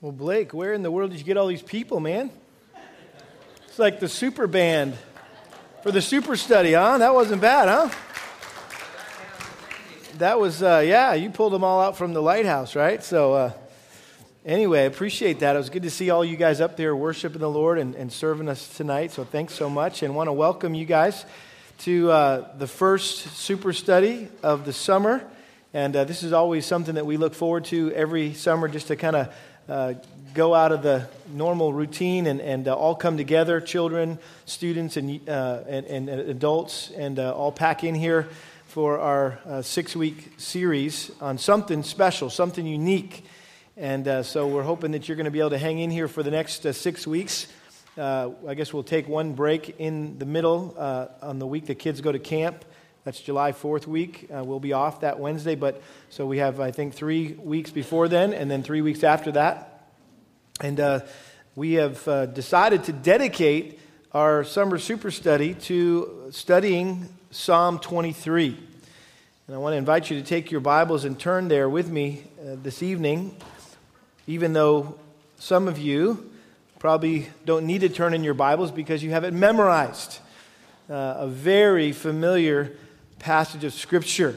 Well, Blake, where in the world did you get all these people, man? It's like the super band for the super study, huh? That wasn't bad, huh? That was, uh, yeah, you pulled them all out from the lighthouse, right? So, uh, anyway, I appreciate that. It was good to see all you guys up there worshiping the Lord and, and serving us tonight. So, thanks so much. And want to welcome you guys to uh, the first super study of the summer. And uh, this is always something that we look forward to every summer just to kind of uh, go out of the normal routine and, and uh, all come together children, students, and, uh, and, and, adults, and uh, all pack in here for our uh, six week series on something special, something unique. And so we're hoping that you're going to be able to hang in here for the next six weeks. I guess we'll take one break in the middle on the week the kids go to camp. That's July 4th week. Uh, we'll be off that Wednesday, but so we have, I think, three weeks before then and then three weeks after that. And uh, we have uh, decided to dedicate our summer super study to studying Psalm 23. And I want to invite you to take your Bibles and turn there with me uh, this evening, even though some of you probably don't need to turn in your Bibles because you have it memorized. Uh, a very familiar passage of Scripture.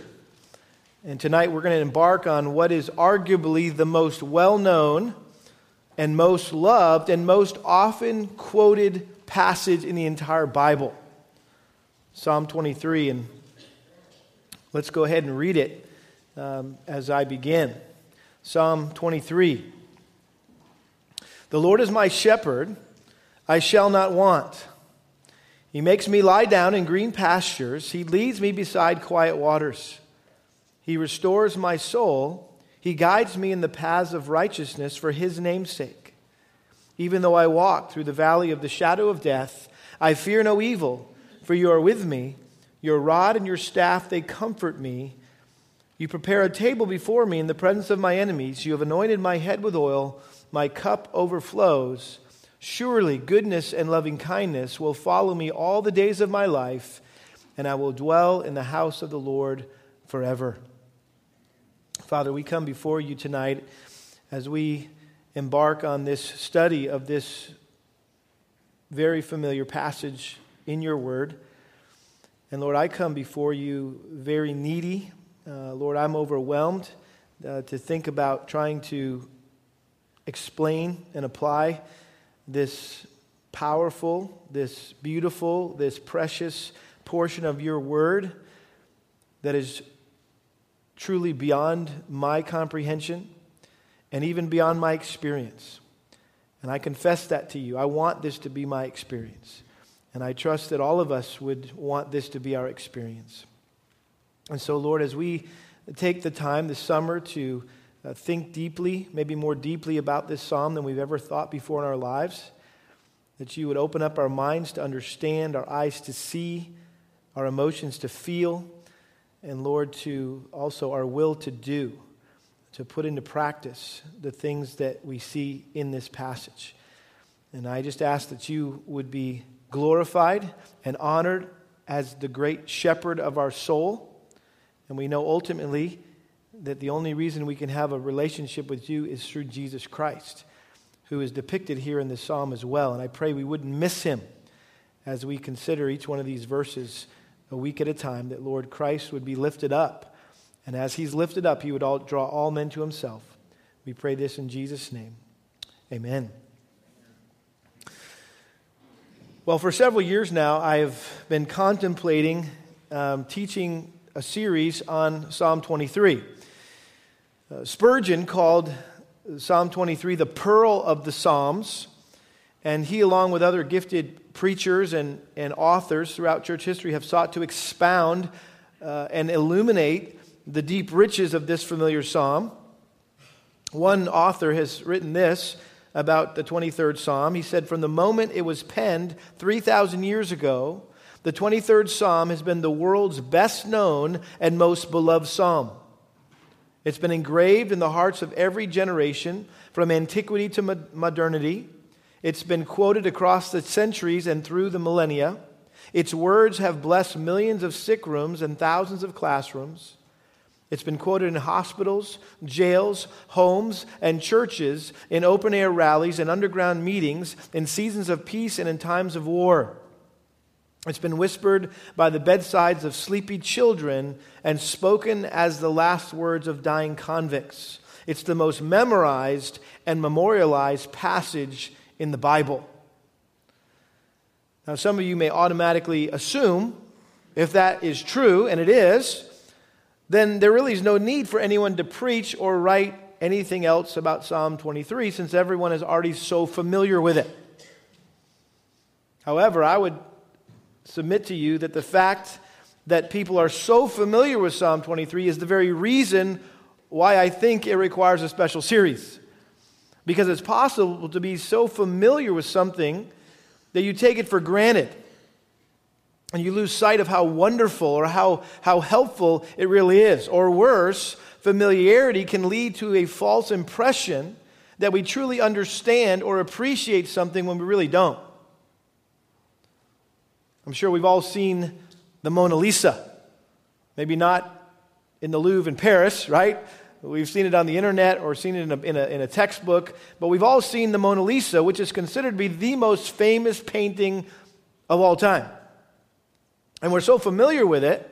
And tonight we're going to embark on what is arguably the most well known and most loved and most often quoted passage in the entire Bible Psalm 23. And let's go ahead and read it um, as I begin. Psalm 23. The Lord is my shepherd, I shall not want. He makes me lie down in green pastures. He leads me beside quiet waters. He restores my soul. He guides me in the paths of righteousness for his name's sake. Even though I walk through the valley of the shadow of death, I fear no evil, for you are with me. Your rod and your staff, they comfort me. You prepare a table before me in the presence of my enemies. You have anointed my head with oil. My cup overflows. Surely goodness and loving kindness will follow me all the days of my life, and I will dwell in the house of the Lord forever. Father, we come before you tonight as we embark on this study of this very familiar passage in your word. And Lord, I come before you very needy. Uh, Lord, I'm overwhelmed uh, to think about trying to explain and apply this powerful, this beautiful, this precious portion of your word that is truly beyond my comprehension and even beyond my experience. And I confess that to you. I want this to be my experience. And I trust that all of us would want this to be our experience. And so, Lord, as we take the time this summer to uh, think deeply, maybe more deeply about this psalm than we've ever thought before in our lives. That you would open up our minds to understand, our eyes to see, our emotions to feel, and Lord, to also our will to do, to put into practice the things that we see in this passage. And I just ask that you would be glorified and honored as the great shepherd of our soul. And we know ultimately that the only reason we can have a relationship with you is through Jesus Christ, who is depicted here in this psalm as well. And I pray we wouldn't miss him as we consider each one of these verses a week at a time, that Lord Christ would be lifted up. And as he's lifted up, he would all, draw all men to himself. We pray this in Jesus' name. Amen. Well, for several years now, I've been contemplating um, teaching a series on Psalm 23. Uh, Spurgeon called Psalm 23 the pearl of the Psalms, and he, along with other gifted preachers and, and authors throughout church history, have sought to expound uh, and illuminate the deep riches of this familiar psalm. One author has written this about the 23rd psalm. He said, From the moment it was penned 3,000 years ago, the 23rd psalm has been the world's best known and most beloved psalm. It's been engraved in the hearts of every generation from antiquity to modernity. It's been quoted across the centuries and through the millennia. Its words have blessed millions of sick rooms and thousands of classrooms. It's been quoted in hospitals, jails, homes, and churches, in open air rallies and underground meetings, in seasons of peace and in times of war. It's been whispered by the bedsides of sleepy children and spoken as the last words of dying convicts. It's the most memorized and memorialized passage in the Bible. Now, some of you may automatically assume if that is true, and it is, then there really is no need for anyone to preach or write anything else about Psalm 23 since everyone is already so familiar with it. However, I would submit to you that the fact that people are so familiar with Psalm 23 is the very reason why I think it requires a special series. Because it's possible to be so familiar with something that you take it for granted and you lose sight of how wonderful or how, how helpful it really is. Or worse, familiarity can lead to a false impression that we truly understand or appreciate something when we really don't. I'm sure we've all seen the Mona Lisa. Maybe not in the Louvre in Paris, right? We've seen it on the internet or seen it in a, in, a, in a, textbook, but we've all seen the Mona Lisa, which is considered to be the most famous painting of all time. And we're so familiar with it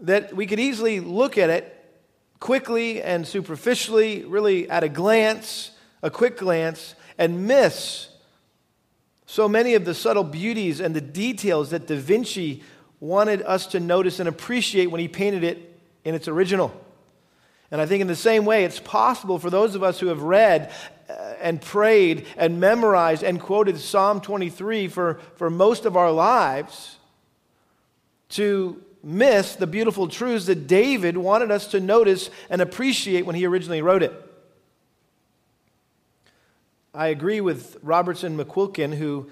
that we could easily look at it quickly and superficially, really at a glance, a quick glance, and miss so many of the subtle beauties and the details that Da Vinci wanted us to notice and appreciate when he painted it in its original. And I think in the same way, it's possible for those of us who have read uh, and prayed and memorized and quoted Psalm 23 for, for most of our lives to miss the beautiful truths that David wanted us to notice and appreciate when he originally wrote it. I agree with Robertson McQuilkin, who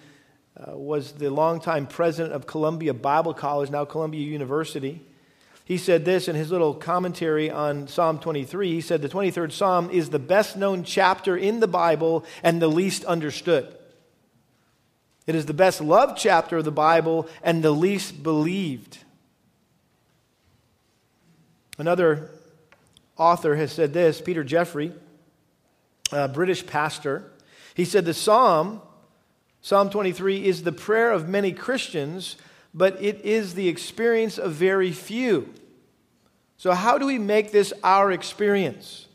uh, was the longtime president of Columbia Bible College, now Columbia University. He said this in his little commentary on Psalm 23. He said, The 23rd Psalm is the best known chapter in the Bible and the least understood. It is the best loved chapter of the Bible and the least believed. Another author has said this, Peter Jeffery, a British pastor. He said the psalm, Psalm 23, is the prayer of many Christians, but it is the experience of very few. So, how do we make this our experience?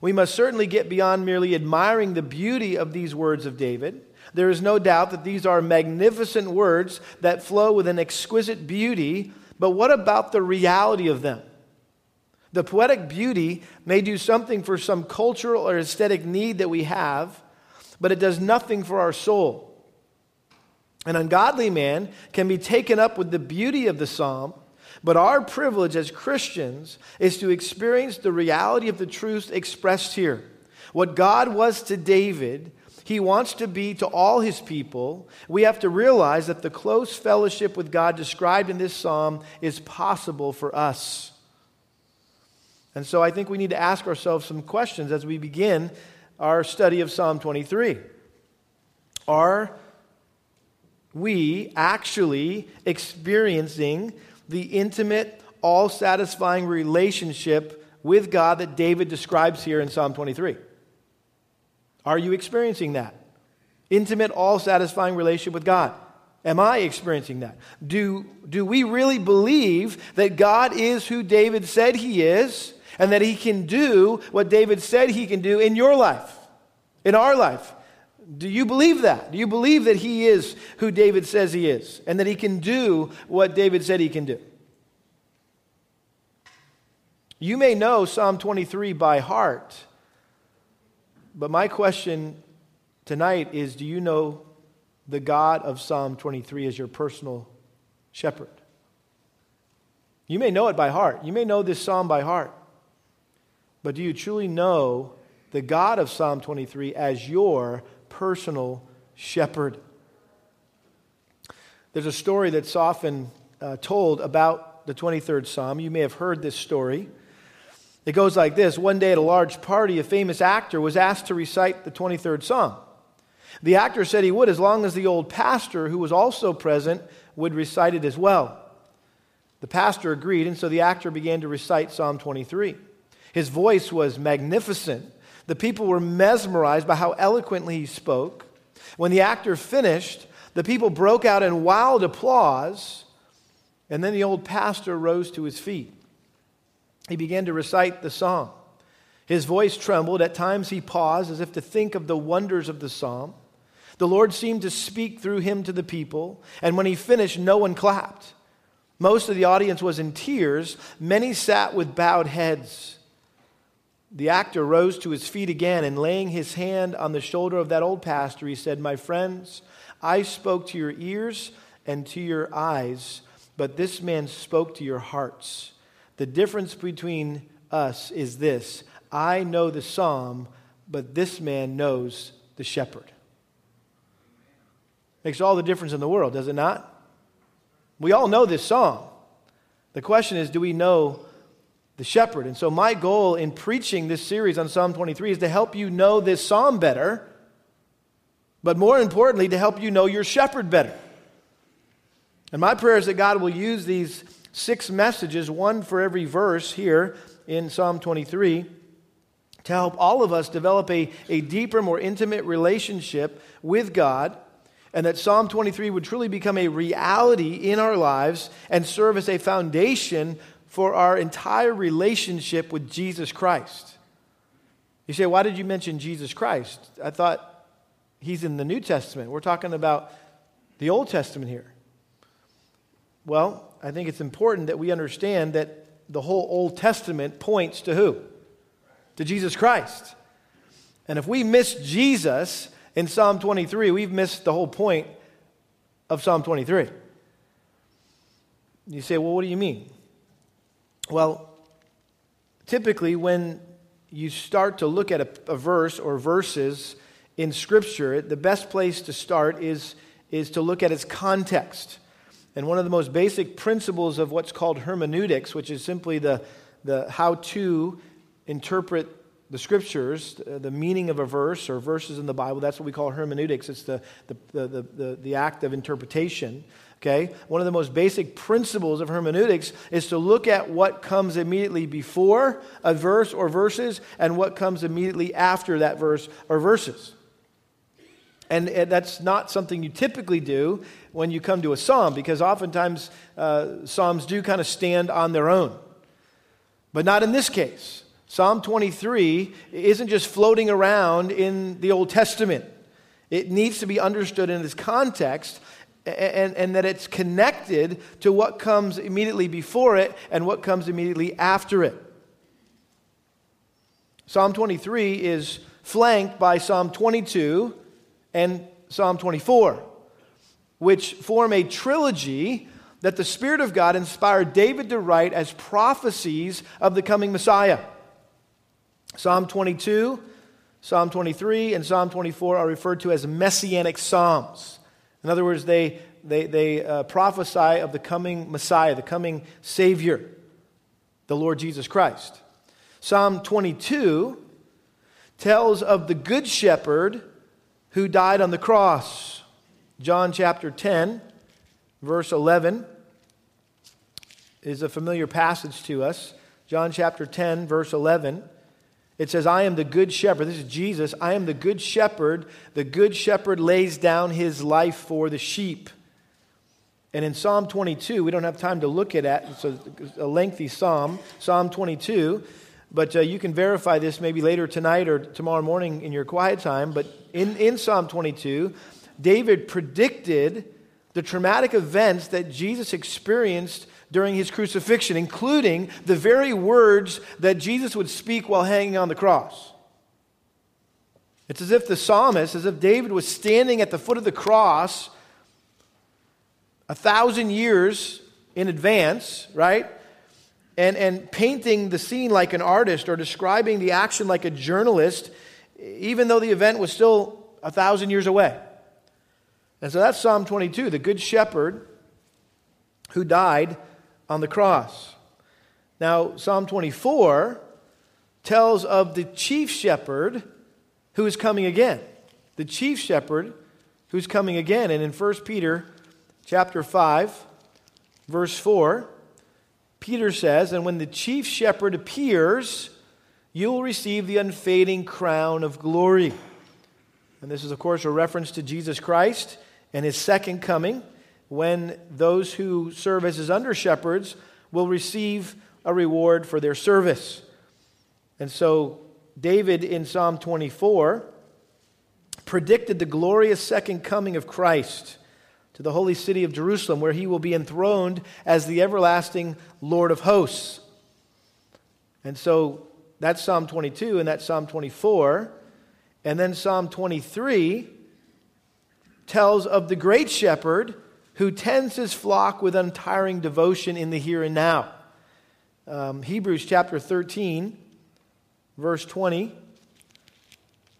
We must certainly get beyond merely admiring the beauty of these words of David. There is no doubt that these are magnificent words that flow with an exquisite beauty, but what about the reality of them? The poetic beauty may do something for some cultural or aesthetic need that we have, but it does nothing for our soul. An ungodly man can be taken up with the beauty of the psalm, but our privilege as Christians is to experience the reality of the truth expressed here. What God was to David, he wants to be to all his people, we have to realize that the close fellowship with God described in this psalm is possible for us. And so I think we need to ask ourselves some questions as we begin our study of Psalm 23. Are we actually experiencing the intimate, all satisfying relationship with God that David describes here in Psalm 23? Are you experiencing that? Intimate, all satisfying relationship with God. Am I experiencing that? Do, do we really believe that God is who David said he is and that he can do what David said he can do in your life, in our life? Do you believe that? Do you believe that he is who David says he is and that he can do what David said he can do? You may know Psalm 23 by heart. But my question tonight is do you know the God of Psalm 23 as your personal shepherd? You may know it by heart. You may know this psalm by heart. But do you truly know the God of Psalm 23 as your personal shepherd? There's a story that's often uh, told about the 23rd Psalm. You may have heard this story. It goes like this One day at a large party, a famous actor was asked to recite the 23rd Psalm. The actor said he would as long as the old pastor, who was also present, would recite it as well. The pastor agreed, and so the actor began to recite Psalm 23. His voice was magnificent. The people were mesmerized by how eloquently he spoke. When the actor finished, the people broke out in wild applause, and then the old pastor rose to his feet. He began to recite the psalm. His voice trembled. At times he paused as if to think of the wonders of the psalm. The Lord seemed to speak through him to the people, and when he finished, no one clapped. Most of the audience was in tears. Many sat with bowed heads. The actor rose to his feet again and laying his hand on the shoulder of that old pastor, he said, My friends, I spoke to your ears and to your eyes, but this man spoke to your hearts. The difference between us is this I know the psalm, but this man knows the shepherd. Makes all the difference in the world, does it not? We all know this psalm. The question is do we know the shepherd? And so, my goal in preaching this series on Psalm 23 is to help you know this psalm better, but more importantly, to help you know your shepherd better. And my prayer is that God will use these six messages, one for every verse here in Psalm 23, to help all of us develop a, a deeper, more intimate relationship with God and that Psalm 23 would truly become a reality in our lives and serve as a foundation for our entire relationship with Jesus Christ. You say, why did you mention Jesus Christ? I thought he's in the New Testament. We're talking about the Old Testament here. Well, I think it's important that we understand that the whole Old Testament points to who? To Jesus Christ. And if we miss Jesus, in Psalm 23, we've missed the whole point of Psalm 23. You say, well, what do you mean? Well, typically, when you start to look at a, a verse or verses in Scripture, the best place to start is, is to look at its context. And one of the most basic principles of what's called hermeneutics, which is simply the, the how to interpret the scriptures, the meaning of a verse or verses in the Bible, that's what we call hermeneutics. It's the, the, the, the, the act of interpretation. Okay? One of the most basic principles of hermeneutics is to look at what comes immediately before a verse or verses and what comes immediately after that verse or verses. And that's not something you typically do when you come to a psalm because oftentimes uh, psalms do kind of stand on their own. But not in this case. Psalm 23 isn't just floating around in the Old Testament. It needs to be understood in its context and, and that it's connected to what comes immediately before it and what comes immediately after it. Psalm 23 is flanked by Psalm 22 and Psalm 24, which form a trilogy that the Spirit of God inspired David to write as prophecies of the coming Messiah. Psalm 22, Psalm 23, and Psalm 24 are referred to as messianic psalms. In other words, they, they, they uh, prophesy of the coming Messiah, the coming Savior, the Lord Jesus Christ. Psalm 22 tells of the Good Shepherd who died on the cross. John chapter 10, verse 11, is a familiar passage to us. John chapter 10, verse 11. It says, I am the good shepherd. This is Jesus. I am the good shepherd. The good shepherd lays down his life for the sheep. And in Psalm 22, we don't have time to look at it. It's a, a lengthy psalm, Psalm 22. But uh, you can verify this maybe later tonight or tomorrow morning in your quiet time. But in, in Psalm 22, David predicted the traumatic events that Jesus experienced during his crucifixion, including the very words that Jesus would speak while hanging on the cross. It's as if the psalmist, as if David was standing at the foot of the cross a thousand years in advance, right? And, and painting the scene like an artist or describing the action like a journalist, even though the event was still a thousand years away. And so that's Psalm 22, the Good Shepherd who died on the cross. Now, Psalm 24 tells of the chief shepherd who is coming again. The chief shepherd who's coming again. And in 1 Peter chapter 5, verse 4, Peter says, And when the chief shepherd appears, you will receive the unfading crown of glory. And this is, of course, a reference to Jesus Christ and his second coming, when those who serve as his under shepherds will receive a reward for their service. And so, David in Psalm 24 predicted the glorious second coming of Christ to the holy city of Jerusalem, where he will be enthroned as the everlasting Lord of hosts. And so that's Psalm 22, and that's Psalm 24. And then Psalm 23 tells of the great shepherd who tends his flock with untiring devotion in the here and now. Um, Hebrews chapter 13, verse 20.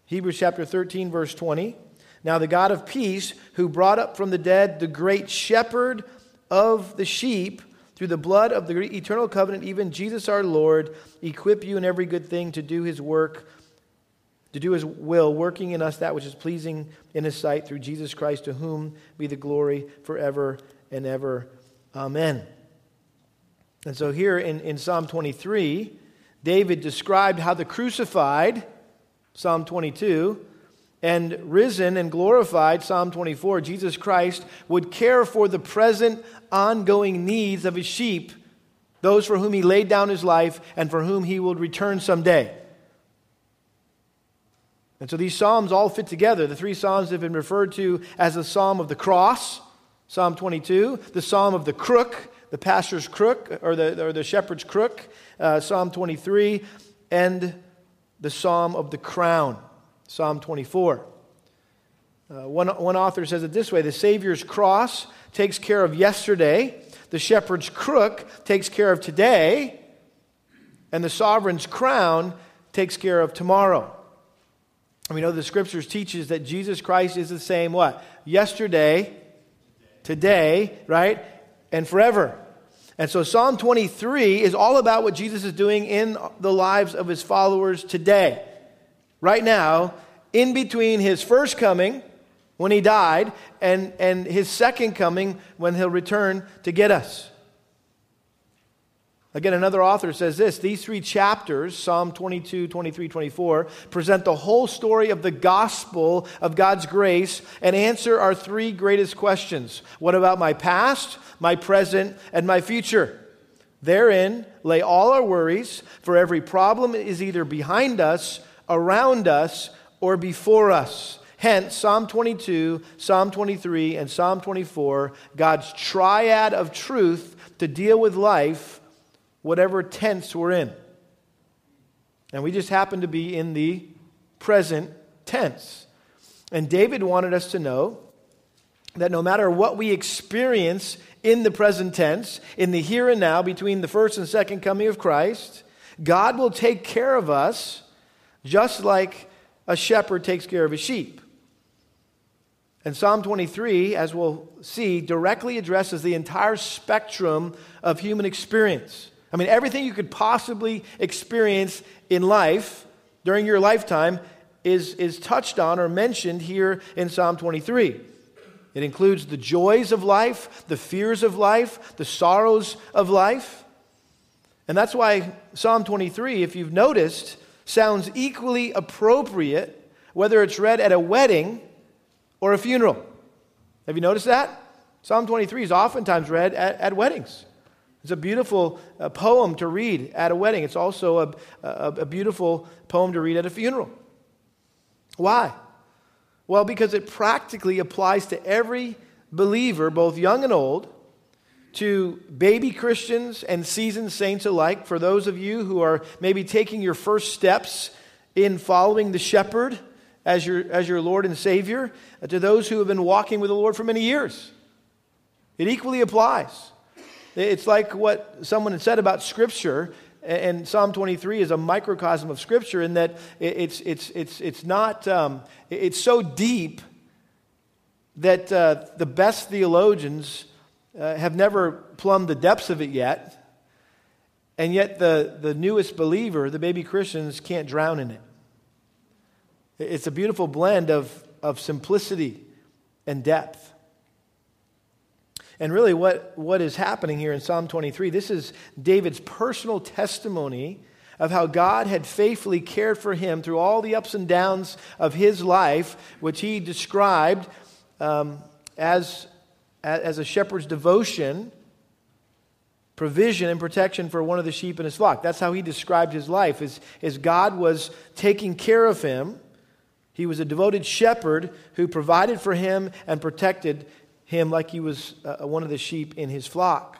Hebrews chapter 13, verse 20. Now, the God of peace, who brought up from the dead the great shepherd of the sheep through the blood of the eternal covenant, even Jesus our Lord, equip you in every good thing to do his work, to do his will, working in us that which is pleasing in his sight through Jesus Christ, to whom be the glory forever and ever. Amen. And so, here in, in Psalm 23, David described how the crucified, Psalm 22, and risen and glorified, Psalm 24, Jesus Christ would care for the present ongoing needs of his sheep, those for whom he laid down his life and for whom he will return someday. And so these Psalms all fit together. The three Psalms have been referred to as the Psalm of the Cross, Psalm 22, the Psalm of the Crook, the pastor's crook, or the, or the shepherd's crook, uh, Psalm 23, and the Psalm of the Crown, Psalm 24. Uh, one, one author says it this way The Savior's cross takes care of yesterday, the shepherd's crook takes care of today, and the sovereign's crown takes care of tomorrow. And we know the scriptures teaches that Jesus Christ is the same what? Yesterday, today, right? And forever. And so Psalm 23 is all about what Jesus is doing in the lives of his followers today. Right now, in between his first coming, when he died, and, and his second coming, when he'll return to get us. Again, another author says this these three chapters, Psalm 22, 23, 24, present the whole story of the gospel of God's grace and answer our three greatest questions What about my past, my present, and my future? Therein lay all our worries, for every problem is either behind us, around us, or before us. Hence, Psalm 22, Psalm 23, and Psalm 24, God's triad of truth to deal with life whatever tense we're in. And we just happen to be in the present tense. And David wanted us to know that no matter what we experience in the present tense, in the here and now, between the first and second coming of Christ, God will take care of us just like a shepherd takes care of his sheep. And Psalm 23, as we'll see, directly addresses the entire spectrum of human experience. I mean, everything you could possibly experience in life during your lifetime is, is touched on or mentioned here in Psalm 23. It includes the joys of life, the fears of life, the sorrows of life. And that's why Psalm 23, if you've noticed, sounds equally appropriate whether it's read at a wedding or a funeral. Have you noticed that? Psalm 23 is oftentimes read at, at weddings. It's a beautiful uh, poem to read at a wedding. It's also a, a, a beautiful poem to read at a funeral. Why? Well, because it practically applies to every believer, both young and old, to baby Christians and seasoned saints alike. For those of you who are maybe taking your first steps in following the shepherd as your, as your Lord and Savior, to those who have been walking with the Lord for many years. It equally applies. It's like what someone had said about Scripture, and Psalm 23 is a microcosm of Scripture in that it's, it's, it's, it's not, um, it's so deep that uh, the best theologians uh, have never plumbed the depths of it yet. And yet, the, the newest believer, the baby Christians, can't drown in it. It's a beautiful blend of, of simplicity and depth. And really, what, what is happening here in Psalm 23, this is David's personal testimony of how God had faithfully cared for him through all the ups and downs of his life, which he described um, as, as a shepherd's devotion, provision, and protection for one of the sheep in his flock. That's how he described his life, as, as God was taking care of him. He was a devoted shepherd who provided for him and protected him like he was uh, one of the sheep in his flock.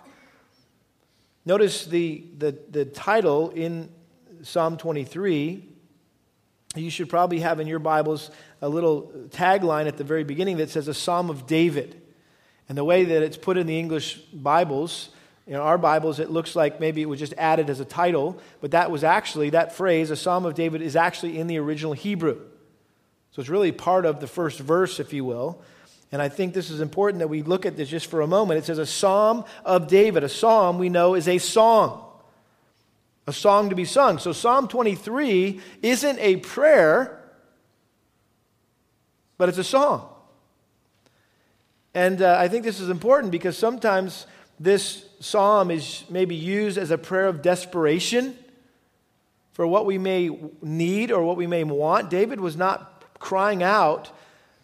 Notice the, the, the title in Psalm 23. You should probably have in your Bibles a little tagline at the very beginning that says a Psalm of David. And the way that it's put in the English Bibles, in our Bibles, it looks like maybe it was just added as a title, but that was actually, that phrase, a Psalm of David, is actually in the original Hebrew. So it's really part of the first verse, if you will. And I think this is important that we look at this just for a moment. It says a psalm of David. A psalm, we know, is a song, a song to be sung. So Psalm 23 isn't a prayer, but it's a song. And uh, I think this is important because sometimes this psalm is maybe used as a prayer of desperation for what we may need or what we may want. David was not crying out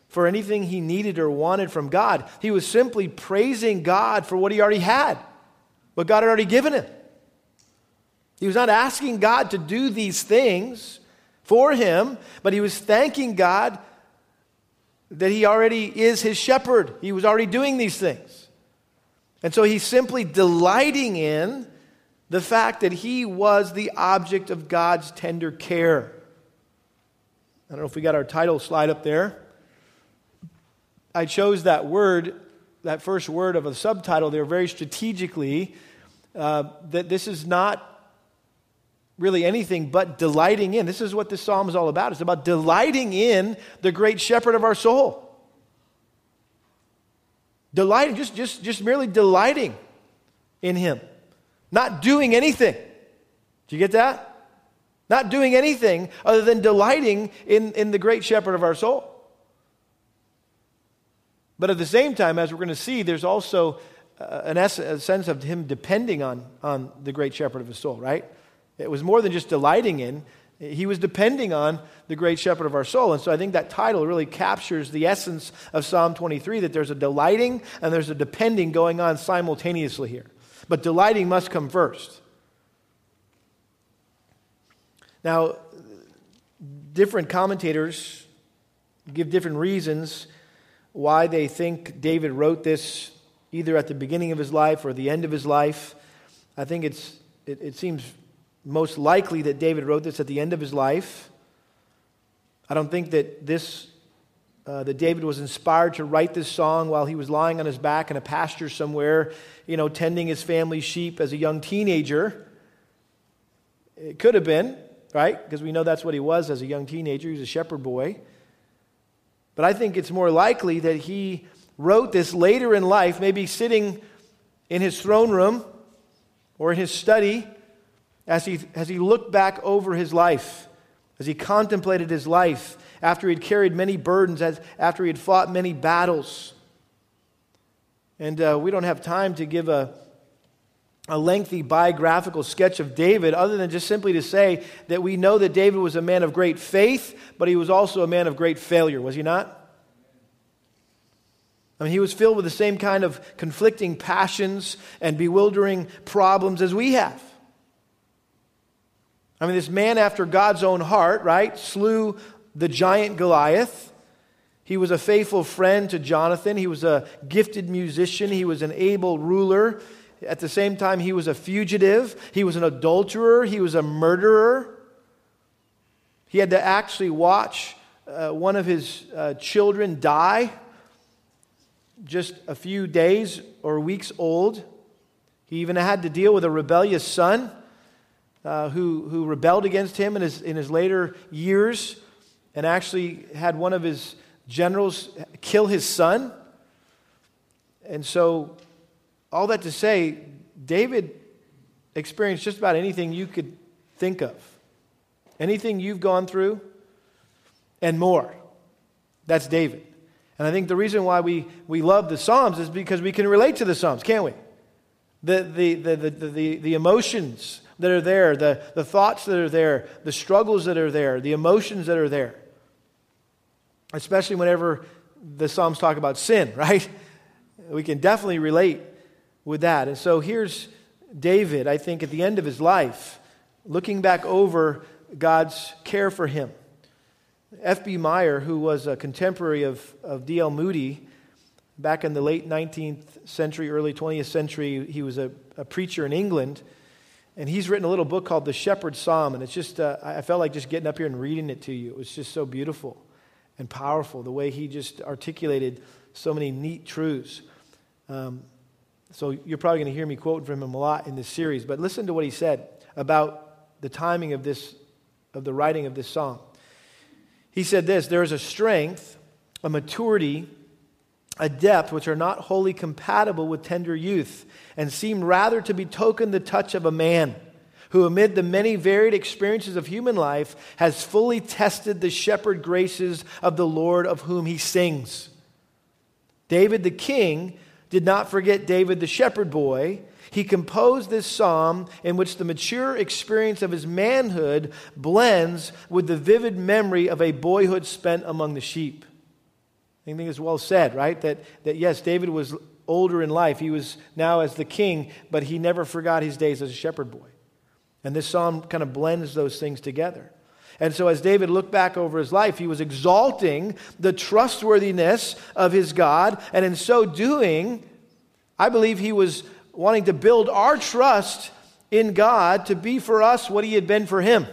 for anything he needed or wanted from God. He was simply praising God for what he already had, what God had already given him. He was not asking God to do these things for him, but he was thanking God that he already is his shepherd. He was already doing these things. And so he's simply delighting in the fact that he was the object of God's tender care. I don't know if we got our title slide up there. I chose that word, that first word of a subtitle there very strategically, uh, that this is not really anything but delighting in. This is what this psalm is all about. It's about delighting in the great shepherd of our soul. Delighting, just, just, just merely delighting in him, not doing anything. Do you get that? Not doing anything other than delighting in, in the great shepherd of our soul. But at the same time, as we're going to see, there's also uh, an a sense of him depending on, on the great shepherd of his soul, right? It was more than just delighting in, he was depending on the great shepherd of our soul. And so I think that title really captures the essence of Psalm 23 that there's a delighting and there's a depending going on simultaneously here. But delighting must come first. Now, different commentators give different reasons why they think David wrote this either at the beginning of his life or the end of his life. I think it's, it, it seems most likely that David wrote this at the end of his life. I don't think that this uh, that David was inspired to write this song while he was lying on his back in a pasture somewhere, you know, tending his family's sheep as a young teenager. It could have been right? Because we know that's what he was as a young teenager. He was a shepherd boy. But I think it's more likely that he wrote this later in life, maybe sitting in his throne room or in his study as he, as he looked back over his life, as he contemplated his life after he'd carried many burdens, as, after he had fought many battles. And uh, we don't have time to give a a lengthy biographical sketch of David other than just simply to say that we know that David was a man of great faith, but he was also a man of great failure, was he not? I mean, he was filled with the same kind of conflicting passions and bewildering problems as we have. I mean, this man after God's own heart, right, slew the giant Goliath. He was a faithful friend to Jonathan. He was a gifted musician. He was an able ruler. At the same time, he was a fugitive, he was an adulterer, he was a murderer. He had to actually watch uh, one of his uh, children die just a few days or weeks old. He even had to deal with a rebellious son uh, who, who rebelled against him in his, in his later years and actually had one of his generals kill his son. And so all that to say, David experienced just about anything you could think of, anything you've gone through, and more. That's David. And I think the reason why we, we love the Psalms is because we can relate to the Psalms, can't we? The, the, the, the, the, the emotions that are there, the, the thoughts that are there, the struggles that are there, the emotions that are there. Especially whenever the Psalms talk about sin, right? We can definitely relate with that. And so here's David, I think, at the end of his life, looking back over God's care for him. F.B. Meyer, who was a contemporary of, of D.L. Moody back in the late 19th century, early 20th century, he was a, a preacher in England. And he's written a little book called The Shepherd's Psalm. And it's just, uh, I felt like just getting up here and reading it to you. It was just so beautiful and powerful, the way he just articulated so many neat truths. Um, so you're probably going to hear me quoting from him a lot in this series. But listen to what he said about the timing of this, of the writing of this psalm. He said this there is a strength, a maturity, a depth which are not wholly compatible with tender youth, and seem rather to betoken the touch of a man who, amid the many varied experiences of human life, has fully tested the shepherd graces of the Lord of whom he sings. David the king did not forget David the shepherd boy. He composed this psalm in which the mature experience of his manhood blends with the vivid memory of a boyhood spent among the sheep. I think it's well said, right? That, that yes, David was older in life. He was now as the king, but he never forgot his days as a shepherd boy. And this psalm kind of blends those things together. And so, as David looked back over his life, he was exalting the trustworthiness of his God. And in so doing, I believe he was wanting to build our trust in God to be for us what he had been for him.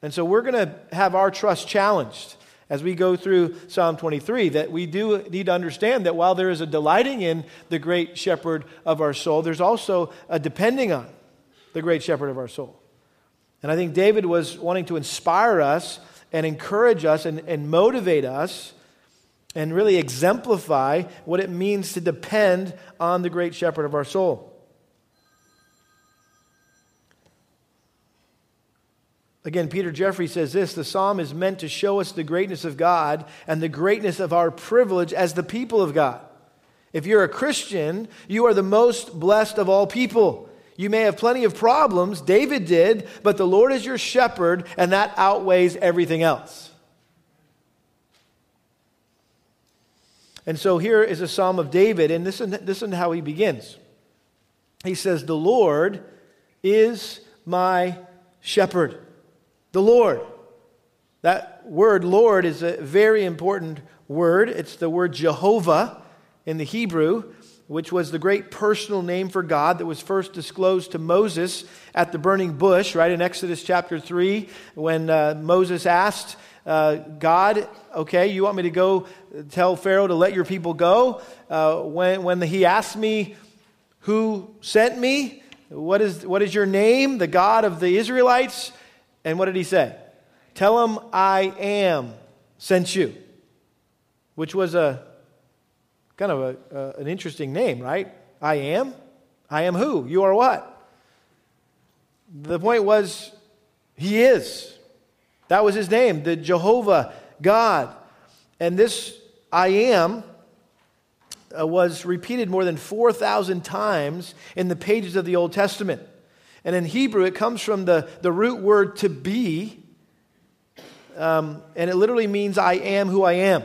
And so, we're going to have our trust challenged as we go through Psalm 23 that we do need to understand that while there is a delighting in the great shepherd of our soul, there's also a depending on the great shepherd of our soul. And I think David was wanting to inspire us and encourage us and, and motivate us and really exemplify what it means to depend on the great shepherd of our soul. Again, Peter Jeffery says this the psalm is meant to show us the greatness of God and the greatness of our privilege as the people of God. If you're a Christian, you are the most blessed of all people. You may have plenty of problems, David did, but the Lord is your shepherd, and that outweighs everything else. And so here is a psalm of David, and this is, this is how he begins. He says, The Lord is my shepherd the Lord. That word, Lord, is a very important word. It's the word Jehovah in the Hebrew, which was the great personal name for God that was first disclosed to Moses at the burning bush, right in Exodus chapter 3, when uh, Moses asked uh, God, okay, you want me to go tell Pharaoh to let your people go? Uh, when, when he asked me who sent me, what is, what is your name, the God of the Israelites? And what did he say? Tell him I am sent you, which was a kind of a, uh, an interesting name, right? I am? I am who? You are what? The point was, he is. That was his name, the Jehovah God. And this I am uh, was repeated more than 4,000 times in the pages of the Old Testament. And in Hebrew, it comes from the, the root word to be, um, and it literally means I am who I am.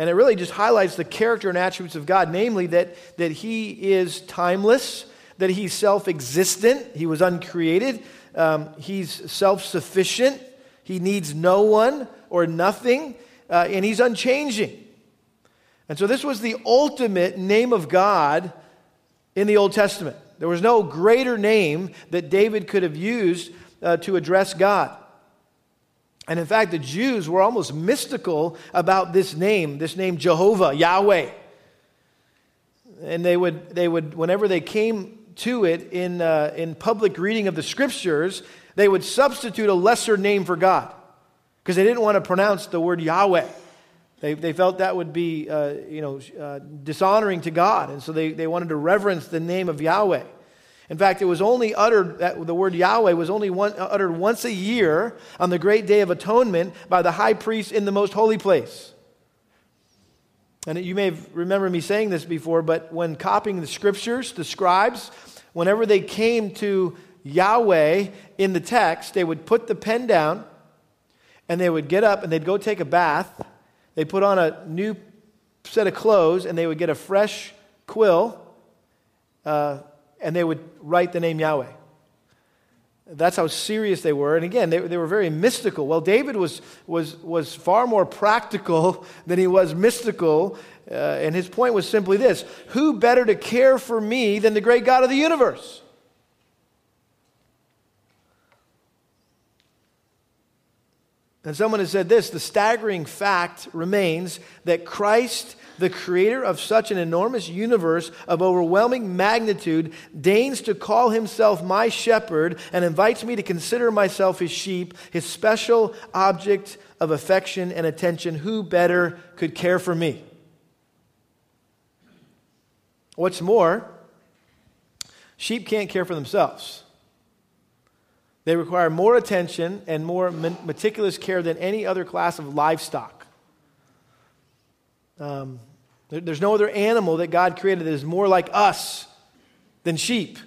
And it really just highlights the character and attributes of God, namely that, that He is timeless, that He's self existent, He was uncreated, um, He's self sufficient, He needs no one or nothing, uh, and He's unchanging. And so, this was the ultimate name of God in the Old Testament. There was no greater name that David could have used uh, to address God. And in fact, the Jews were almost mystical about this name, this name Jehovah, Yahweh. And they would, they would whenever they came to it in, uh, in public reading of the scriptures, they would substitute a lesser name for God because they didn't want to pronounce the word Yahweh. They, they felt that would be uh, you know, uh, dishonoring to God, and so they, they wanted to reverence the name of Yahweh. In fact, it was only uttered, that the word Yahweh was only one, uttered once a year on the great day of atonement by the high priest in the most holy place. And you may remember me saying this before, but when copying the scriptures, the scribes, whenever they came to Yahweh in the text, they would put the pen down and they would get up and they'd go take a bath. They'd put on a new set of clothes and they would get a fresh quill uh, and they would write the name Yahweh. That's how serious they were. And again, they, they were very mystical. Well, David was, was, was far more practical than he was mystical. Uh, and his point was simply this Who better to care for me than the great God of the universe? And someone has said this the staggering fact remains that Christ the creator of such an enormous universe of overwhelming magnitude, deigns to call himself my shepherd and invites me to consider myself his sheep, his special object of affection and attention. Who better could care for me? What's more, sheep can't care for themselves. They require more attention and more meticulous care than any other class of livestock. Um, there's no other animal that God created that is more like us than sheep.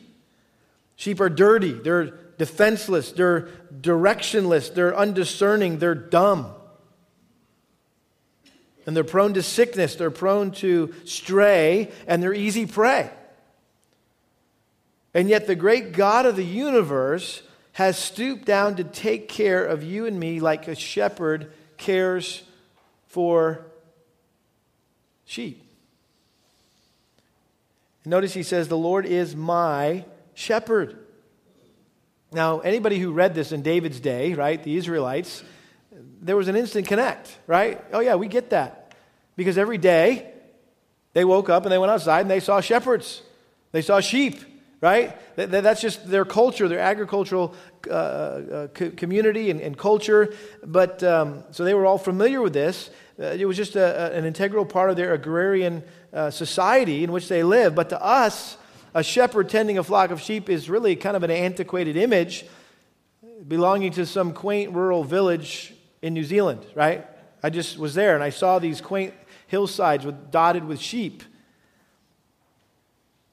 Sheep are dirty, they're defenseless, they're directionless, they're undiscerning, they're dumb. And they're prone to sickness, they're prone to stray, and they're easy prey. And yet, the great God of the universe has stooped down to take care of you and me like a shepherd cares for sheep. Notice he says, The Lord is my shepherd. Now, anybody who read this in David's day, right, the Israelites, there was an instant connect, right? Oh, yeah, we get that. Because every day they woke up and they went outside and they saw shepherds, they saw sheep, right? That's just their culture, their agricultural uh, uh, community and, and, culture. But um, so they were all familiar with this. Uh, it was just a, an integral part of their agrarian uh, society in which they lived. But to us, a shepherd tending a flock of sheep is really kind of an antiquated image belonging to some quaint rural village in New Zealand, right? I just was there and I saw these quaint hillsides with, dotted with sheep.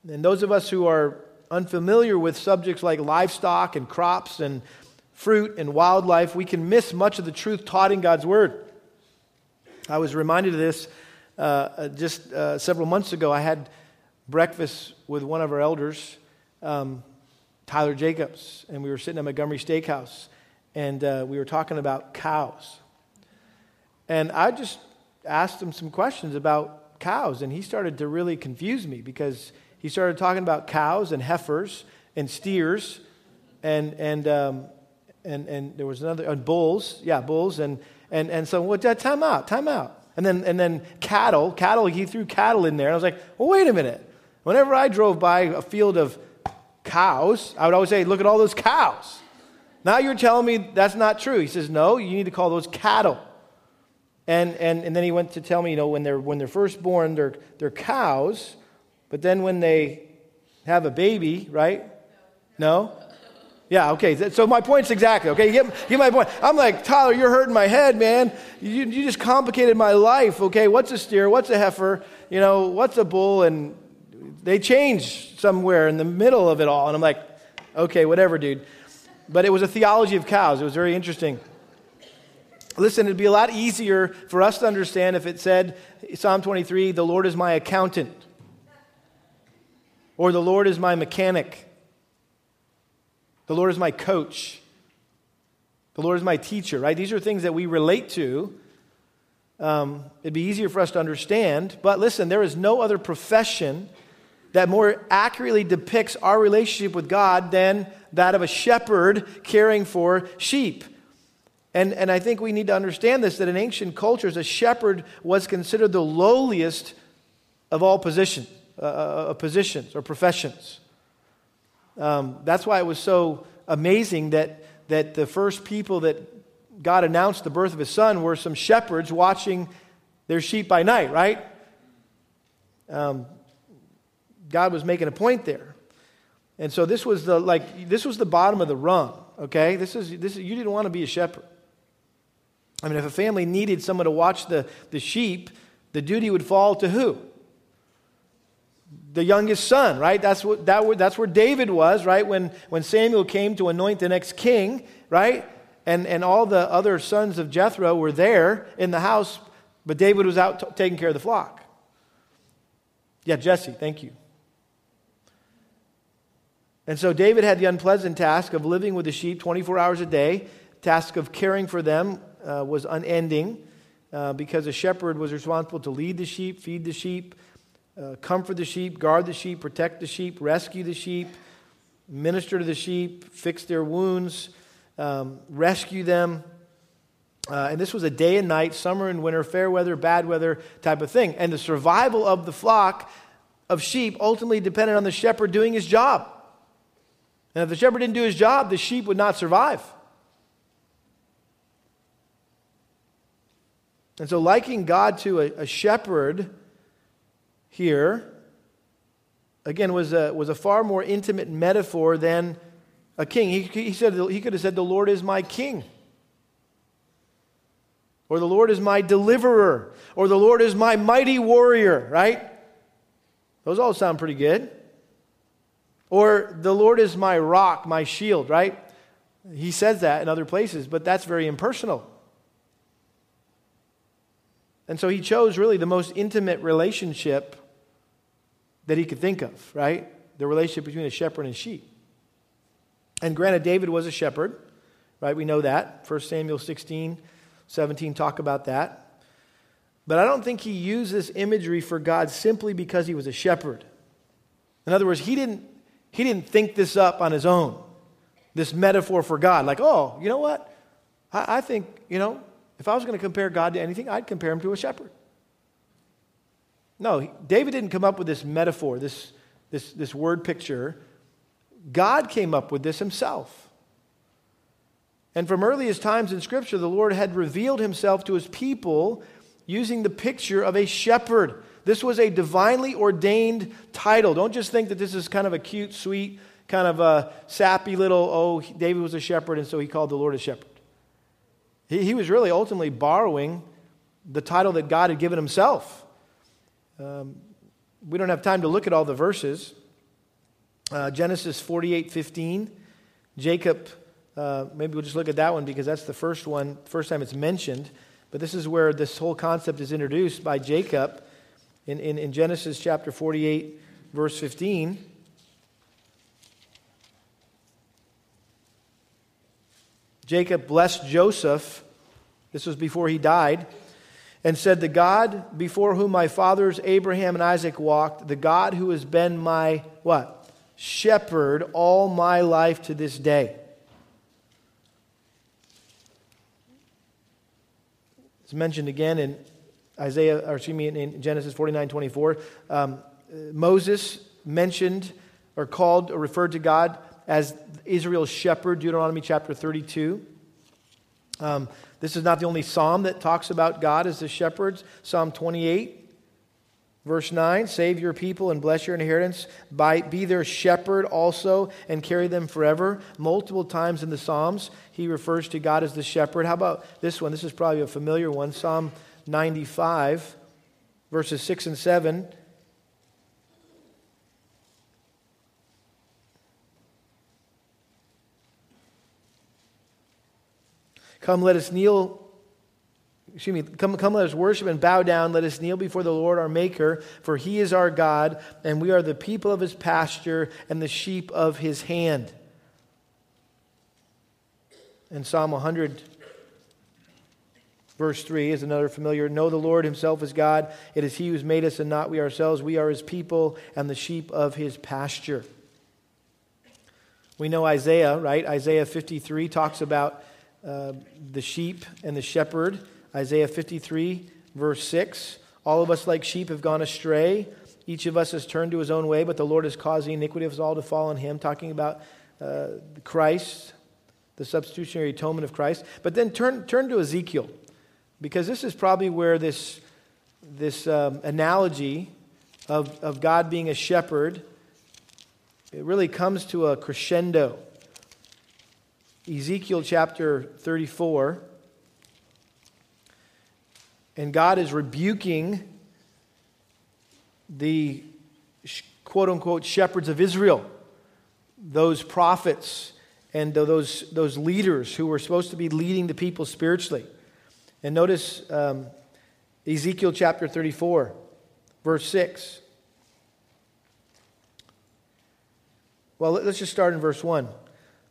And those of us who are unfamiliar with subjects like livestock and crops and fruit and wildlife, we can miss much of the truth taught in God's Word. I was reminded of this uh, uh, just uh, several months ago. I had breakfast with one of our elders, um, Tyler Jacobs, and we were sitting at Montgomery Steakhouse, and uh, we were talking about cows. And I just asked him some questions about cows, and he started to really confuse me because he started talking about cows and heifers and steers and, and, um, and, and there was another, and bulls, yeah, bulls, and, and, and so, well, time out, time out. And then, and then cattle, cattle, he threw cattle in there. And I was like, well, wait a minute. Whenever I drove by a field of cows, I would always say, look at all those cows. Now you're telling me that's not true. He says, no, you need to call those cattle. And, and, and then he went to tell me, you know, when they're, when they're first born, they're, they're cows, but then when they have a baby, right? No? Yeah, okay. So my point's exactly, okay? You get, get my point. I'm like, Tyler, you're hurting my head, man. You, you just complicated my life, okay? What's a steer? What's a heifer? You know, what's a bull? And they change somewhere in the middle of it all. And I'm like, okay, whatever, dude. But it was a theology of cows. It was very interesting. Listen, it'd be a lot easier for us to understand if it said, Psalm 23, the Lord is my accountant, or the Lord is my mechanic the Lord is my coach. The Lord is my teacher, right? These are things that we relate to. Um, it'd be easier for us to understand. But listen, there is no other profession that more accurately depicts our relationship with God than that of a shepherd caring for sheep. And, and I think we need to understand this that in ancient cultures, a shepherd was considered the lowliest of all position, uh, uh positions or professions. Um, that's why it was so amazing that, that the first people that God announced the birth of his son were some shepherds watching their sheep by night, right? Um, God was making a point there. And so this was the like this was the bottom of the rung, okay? This is this is, you didn't want to be a shepherd. I mean, if a family needed someone to watch the, the sheep, the duty would fall to who? The youngest son, right? That's, what, that, that's where David was, right? When, when Samuel came to anoint the next king, right? And, and all the other sons of Jethro were there in the house, but David was out t- taking care of the flock. Yeah, Jesse, thank you. And so David had the unpleasant task of living with the sheep 24 hours a day, task of caring for them uh, was unending uh, because a shepherd was responsible to lead the sheep, feed the sheep, uh, comfort the sheep, guard the sheep, protect the sheep, rescue the sheep, minister to the sheep, fix their wounds, um, rescue them. Uh, and this was a day and night, summer and winter, fair weather, bad weather type of thing. And the survival of the flock of sheep ultimately depended on the shepherd doing his job. And if the shepherd didn't do his job, the sheep would not survive. And so, liking God to a, a shepherd here, again, was a, was a far more intimate metaphor than a king. He, he, said, he could have said, The Lord is my king. Or the Lord is my deliverer. Or the Lord is my mighty warrior, right? Those all sound pretty good. Or the Lord is my rock, my shield, right? He says that in other places, but that's very impersonal. And so he chose really the most intimate relationship that he could think of, right? The relationship between a shepherd and sheep. And granted, David was a shepherd, right? We know that. 1 Samuel 16, 17 talk about that. But I don't think he used this imagery for God simply because he was a shepherd. In other words, he didn't, he didn't think this up on his own, this metaphor for God. Like, oh, you know what? I, I think, you know, if I was going to compare God to anything, I'd compare him to a shepherd. No, David didn't come up with this metaphor, this, this, this word picture. God came up with this himself. And from earliest times in Scripture, the Lord had revealed himself to his people using the picture of a shepherd. This was a divinely ordained title. Don't just think that this is kind of a cute, sweet, kind of a sappy little, oh, David was a shepherd, and so he called the Lord a shepherd. He, he was really ultimately borrowing the title that God had given himself. Um, we don't have time to look at all the verses. Uh, Genesis 48 15. Jacob, uh, maybe we'll just look at that one because that's the first one, first time it's mentioned. But this is where this whole concept is introduced by Jacob in, in, in Genesis chapter 48, verse 15. Jacob blessed Joseph, this was before he died, and said, The God before whom my fathers Abraham and Isaac walked, the God who has been my what? Shepherd all my life to this day. It's mentioned again in Isaiah, or excuse me, in Genesis 49 24. Um, Moses mentioned or called or referred to God as Israel's shepherd, Deuteronomy chapter 32. Um, this is not the only psalm that talks about God as the shepherd. Psalm 28, verse 9 Save your people and bless your inheritance. By, be their shepherd also and carry them forever. Multiple times in the Psalms, he refers to God as the shepherd. How about this one? This is probably a familiar one Psalm 95, verses 6 and 7. Come, let us kneel. Excuse me, come, come, let us worship and bow down. Let us kneel before the Lord our Maker, for he is our God, and we are the people of his pasture and the sheep of his hand. And Psalm 100, verse 3 is another familiar. Know the Lord himself is God. It is he who has made us and not we ourselves. We are his people and the sheep of his pasture. We know Isaiah, right? Isaiah 53 talks about uh, the sheep and the shepherd. Isaiah 53, verse 6. All of us, like sheep, have gone astray. Each of us has turned to his own way, but the Lord has caused the iniquity of us all to fall on him, talking about uh, Christ, the substitutionary atonement of Christ. But then turn, turn to Ezekiel, because this is probably where this, this um, analogy of, of God being a shepherd it really comes to a crescendo. Ezekiel chapter 34. And God is rebuking the quote unquote shepherds of Israel, those prophets and those, those leaders who were supposed to be leading the people spiritually. And notice um, Ezekiel chapter 34, verse 6. Well, let's just start in verse 1.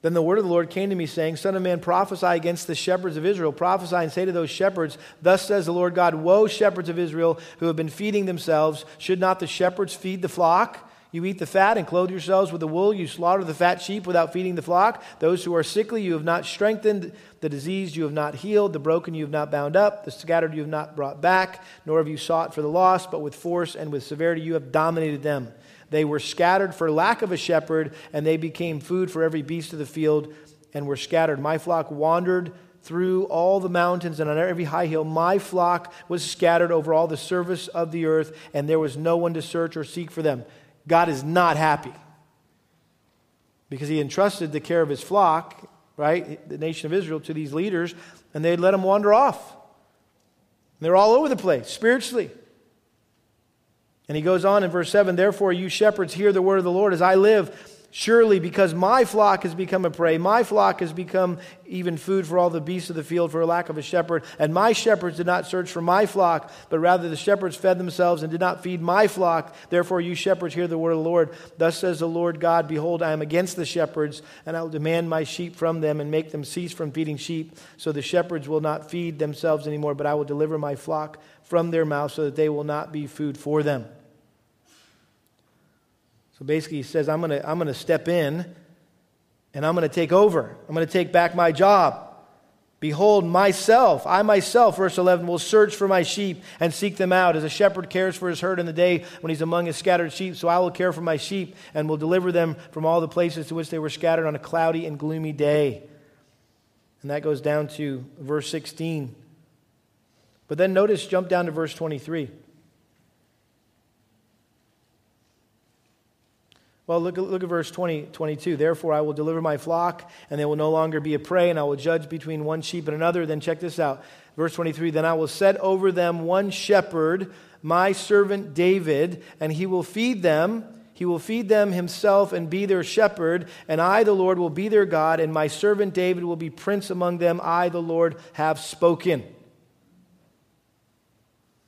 Then the word of the Lord came to me, saying, Son of man, prophesy against the shepherds of Israel. Prophesy and say to those shepherds, Thus says the Lord God, Woe, shepherds of Israel, who have been feeding themselves. Should not the shepherds feed the flock? You eat the fat and clothe yourselves with the wool. You slaughter the fat sheep without feeding the flock. Those who are sickly you have not strengthened. The diseased you have not healed. The broken you have not bound up. The scattered you have not brought back. Nor have you sought for the lost, but with force and with severity you have dominated them. They were scattered for lack of a shepherd, and they became food for every beast of the field and were scattered. My flock wandered through all the mountains and on every high hill. My flock was scattered over all the surface of the earth, and there was no one to search or seek for them. God is not happy because he entrusted the care of his flock, right, the nation of Israel, to these leaders, and they'd let them wander off. they're all over the place spiritually. And he goes on in verse 7 Therefore, you shepherds, hear the word of the Lord as I live. Surely, because my flock has become a prey, my flock has become even food for all the beasts of the field for lack of a shepherd. And my shepherds did not search for my flock, but rather the shepherds fed themselves and did not feed my flock. Therefore, you shepherds, hear the word of the Lord. Thus says the Lord God Behold, I am against the shepherds, and I will demand my sheep from them and make them cease from feeding sheep. So the shepherds will not feed themselves anymore, but I will deliver my flock from their mouth so that they will not be food for them. So basically, he says, I'm going to I'm going to step in and I'm going to take over. I'm going to take back my job. Behold, myself, I myself, verse 11, will search for my sheep and seek them out, as a shepherd cares for his herd in the day when he's among his scattered sheep. So I will care for my sheep and will deliver them from all the places to which they were scattered on a cloudy and gloomy day. And that goes down to verse 16. But then notice, jump down to verse 23. Well, look, look at verse 20, 22. Therefore, I will deliver my flock, and they will no longer be a prey, and I will judge between one sheep and another. Then check this out. Verse 23 Then I will set over them one shepherd, my servant David, and he will feed them. He will feed them himself and be their shepherd, and I, the Lord, will be their God, and my servant David will be prince among them. I, the Lord, have spoken.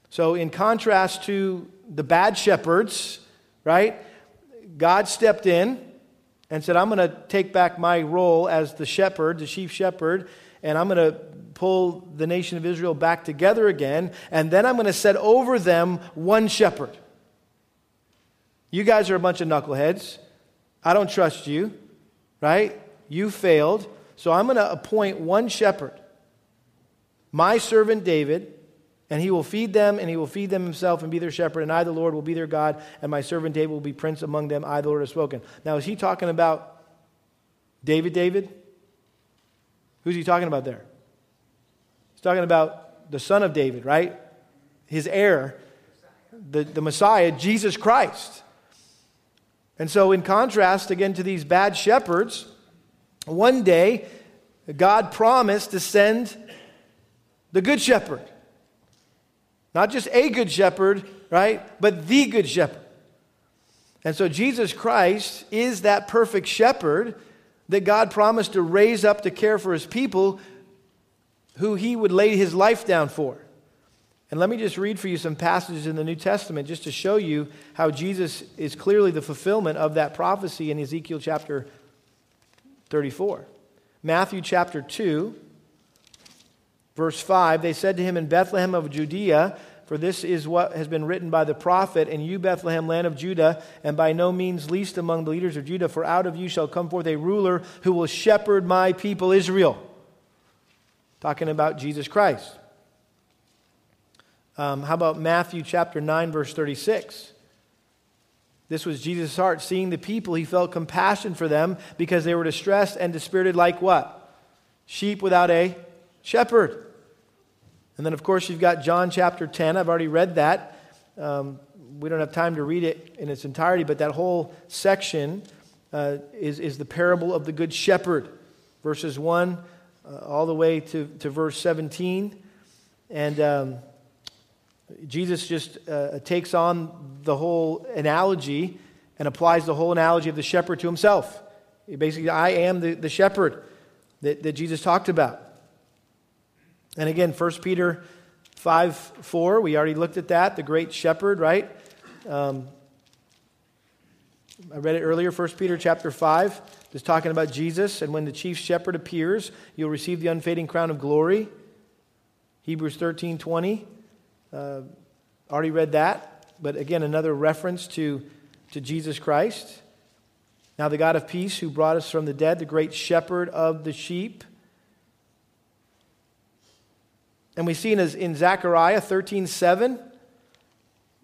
So, in contrast to the bad shepherds, right? God stepped in and said, I'm going to take back my role as the shepherd, the chief shepherd, and I'm going to pull the nation of Israel back together again, and then I'm going to set over them one shepherd. You guys are a bunch of knuckleheads. I don't trust you, right? You failed. So I'm going to appoint one shepherd, my servant David, and he will feed them, and he will feed them himself and be their shepherd. And I, the Lord, will be their God, and my servant David will be prince among them. I, the Lord, have spoken. Now, is he talking about David, David? Who's he talking about there? He's talking about the son of David, right? His heir, the, the Messiah, Jesus Christ. And so, in contrast, again, to these bad shepherds, one day God promised to send the good shepherd. Not just a good shepherd, right? But the good shepherd. And so Jesus Christ is that perfect shepherd that God promised to raise up to care for his people who he would lay his life down for. And let me just read for you some passages in the New Testament just to show you how Jesus is clearly the fulfillment of that prophecy in Ezekiel chapter 34. Matthew chapter 2 Verse 5 They said to him in Bethlehem of Judea, For this is what has been written by the prophet, And you, Bethlehem, land of Judah, and by no means least among the leaders of Judah, for out of you shall come forth a ruler who will shepherd my people Israel. Talking about Jesus Christ. Um, how about Matthew chapter 9, verse 36? This was Jesus' heart. Seeing the people, he felt compassion for them because they were distressed and dispirited like what? Sheep without a shepherd. And then, of course, you've got John chapter 10. I've already read that. Um, we don't have time to read it in its entirety, but that whole section uh, is, is the parable of the Good Shepherd, verses 1 uh, all the way to, to verse 17. And um, Jesus just uh, takes on the whole analogy and applies the whole analogy of the shepherd to himself. Basically, I am the, the shepherd that, that Jesus talked about. And again, 1 Peter 5 4, we already looked at that, the great shepherd, right? Um, I read it earlier, 1 Peter chapter 5, just talking about Jesus. And when the chief shepherd appears, you'll receive the unfading crown of glory. Hebrews 13 20. Uh, already read that. But again, another reference to, to Jesus Christ. Now, the God of peace who brought us from the dead, the great shepherd of the sheep. And we see in, in Zechariah 13 7.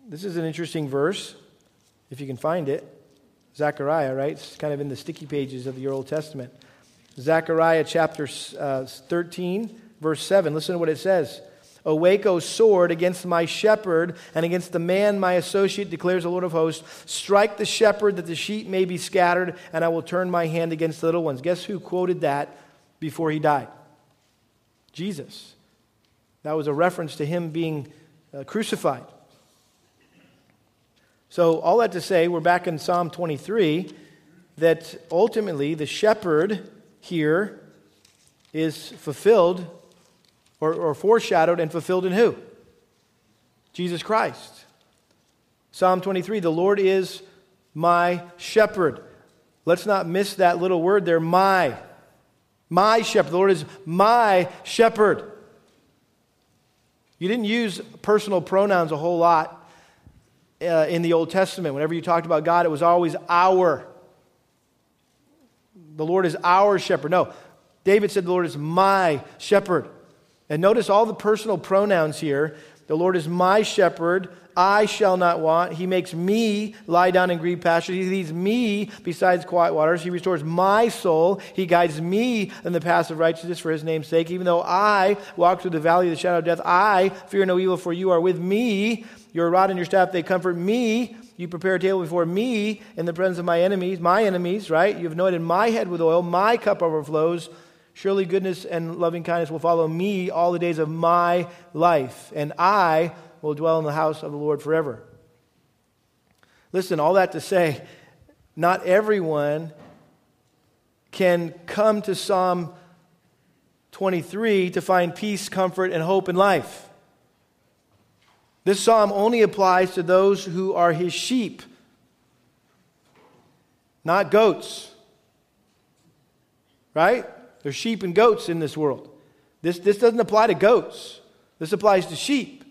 This is an interesting verse, if you can find it. Zechariah, right? It's kind of in the sticky pages of the Old Testament. Zechariah chapter uh, 13, verse 7. Listen to what it says. Awake, O sword, against my shepherd and against the man, my associate, declares the Lord of hosts. Strike the shepherd that the sheep may be scattered, and I will turn my hand against the little ones. Guess who quoted that before he died? Jesus. That was a reference to him being uh, crucified. So, all that to say, we're back in Psalm 23 that ultimately the shepherd here is fulfilled or, or foreshadowed and fulfilled in who? Jesus Christ. Psalm 23 the Lord is my shepherd. Let's not miss that little word there, my. My shepherd. The Lord is my shepherd. You didn't use personal pronouns a whole lot uh, in the Old Testament. Whenever you talked about God, it was always our. The Lord is our shepherd. No, David said, The Lord is my shepherd. And notice all the personal pronouns here. The Lord is my shepherd. I shall not want. He makes me lie down in green pastures. He leads me besides quiet waters. He restores my soul. He guides me in the path of righteousness for his name's sake. Even though I walk through the valley of the shadow of death, I fear no evil, for you are with me. Your rod and your staff, they comfort me. You prepare a table before me in the presence of my enemies, my enemies, right? You've anointed my head with oil. My cup overflows. Surely goodness and loving kindness will follow me all the days of my life, and I will dwell in the house of the Lord forever. Listen, all that to say, not everyone can come to Psalm 23 to find peace, comfort, and hope in life. This psalm only applies to those who are his sheep, not goats. Right? There's sheep and goats in this world. This, this doesn't apply to goats, this applies to sheep.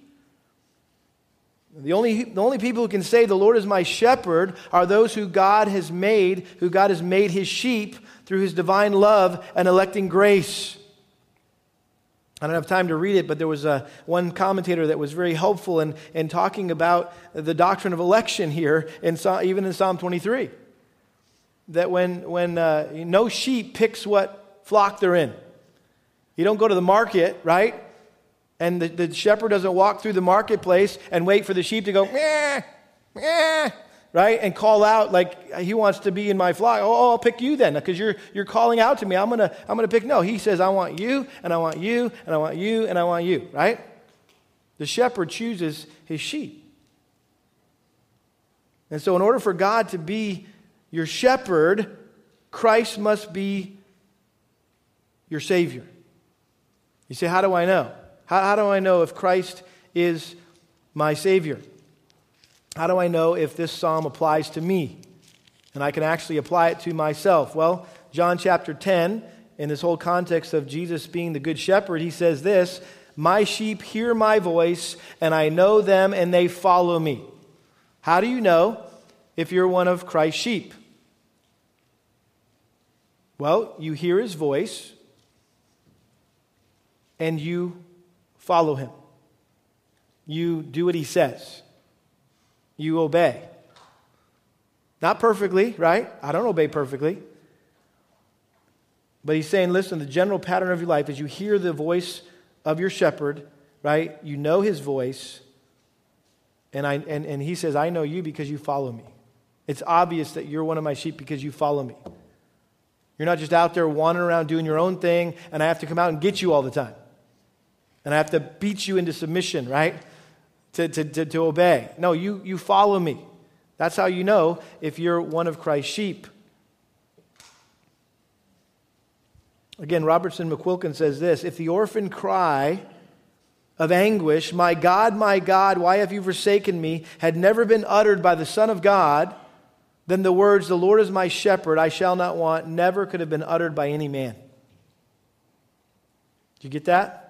The only, the only people who can say, The Lord is my shepherd, are those who God has made, who God has made his sheep through his divine love and electing grace. I don't have time to read it, but there was a, one commentator that was very helpful in, in talking about the doctrine of election here, in, even in Psalm 23. That when, when uh, no sheep picks what flock they're in, you don't go to the market, right? And the, the shepherd doesn't walk through the marketplace and wait for the sheep to go, meh, meh, right? And call out like he wants to be in my flock. Oh, oh I'll pick you then because you're, you're calling out to me. I'm going to I'm gonna pick. No, he says, I want you, and I want you, and I want you, and I want you, right? The shepherd chooses his sheep. And so, in order for God to be your shepherd, Christ must be your Savior. You say, How do I know? How, how do I know if Christ is my Savior? How do I know if this psalm applies to me? And I can actually apply it to myself. Well, John chapter 10, in this whole context of Jesus being the good shepherd, he says this My sheep hear my voice, and I know them, and they follow me. How do you know if you're one of Christ's sheep? Well, you hear his voice, and you follow him. You do what he says you obey. Not perfectly, right? I don't obey perfectly. But he's saying, listen, the general pattern of your life is you hear the voice of your shepherd, right? You know his voice. And, I, and, and he says, I know you because you follow me. It's obvious that you're one of my sheep because you follow me. You're not just out there wandering around doing your own thing, and I have to come out and get you all the time. And I have to beat you into submission, right? To, to, to, to obey. No, you, you follow me. That's how you know if you're one of Christ's sheep. Again, Robertson McQuilkin says this If the orphan cry of anguish, My God, my God, why have you forsaken me, had never been uttered by the Son of God, then the words, The Lord is my shepherd, I shall not want, never could have been uttered by any man. Do you get that?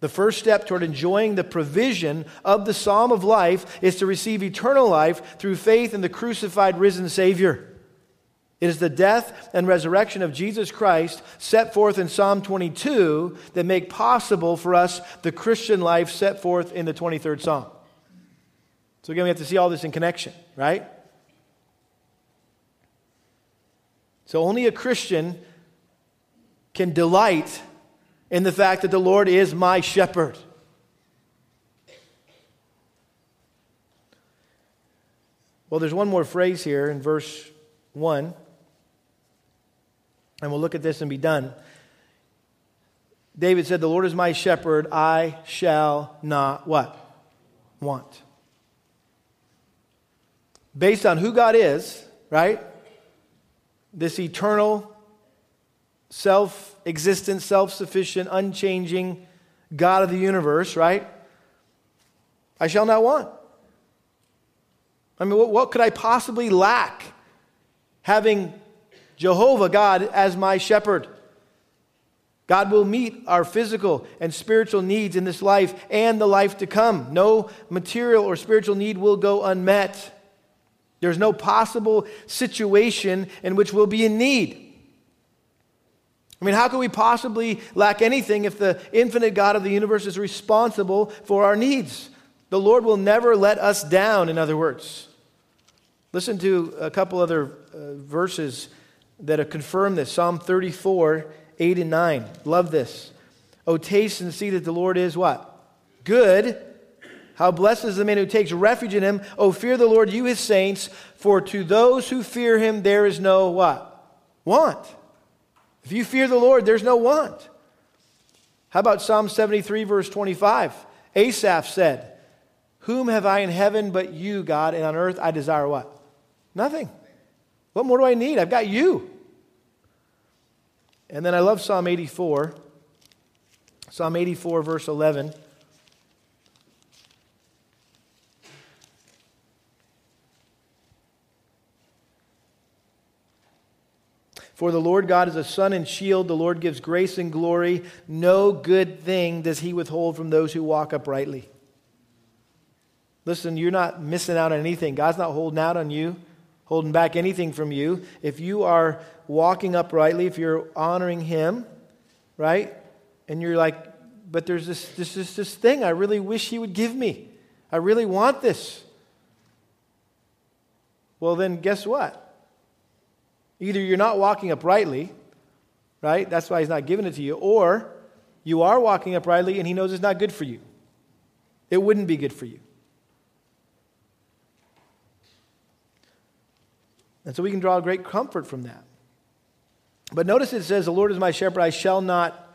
The first step toward enjoying the provision of the psalm of life is to receive eternal life through faith in the crucified, risen Savior. It is the death and resurrection of Jesus Christ set forth in Psalm 22 that make possible for us the Christian life set forth in the 23rd Psalm. So again, we have to see all this in connection, right? So only a Christian can delight in the fact that the Lord is my shepherd. Well, there's one more phrase here in verse 1. And we'll look at this and be done. David said, The Lord is my shepherd, I shall not what? Want. Based on who God is, right? this eternal, self existent, self sufficient, unchanging God of the universe, right? I shall not want. I mean, what, what could I possibly lack having Jehovah God as my shepherd? God will meet our physical and spiritual needs in this life and the life to come. No material or spiritual need will go unmet. There's no possible situation in which we'll be in need. I mean, how could we possibly lack anything if the infinite God of the universe is responsible for our needs? The Lord will never let us down, in other words. Listen to a couple other uh, verses that have confirmed this Psalm 34, 8 and 9. Love this. Oh, taste and see that the Lord is what? Good how blessed is the man who takes refuge in him. Oh, fear the Lord, you his saints, for to those who fear him there is no what? Want. If you fear the Lord, there's no want. How about Psalm 73, verse 25? Asaph said, Whom have I in heaven but you, God, and on earth I desire what? Nothing. What more do I need? I've got you. And then I love Psalm 84. Psalm 84, verse 11. For the Lord God is a sun and shield. The Lord gives grace and glory. No good thing does he withhold from those who walk uprightly. Listen, you're not missing out on anything. God's not holding out on you, holding back anything from you. If you are walking uprightly, if you're honoring him, right? And you're like, but there's this, this, this, this thing I really wish he would give me. I really want this. Well, then guess what? Either you're not walking uprightly, right? That's why he's not giving it to you, or you are walking uprightly and he knows it's not good for you. It wouldn't be good for you. And so we can draw great comfort from that. But notice it says, The Lord is my shepherd, I shall not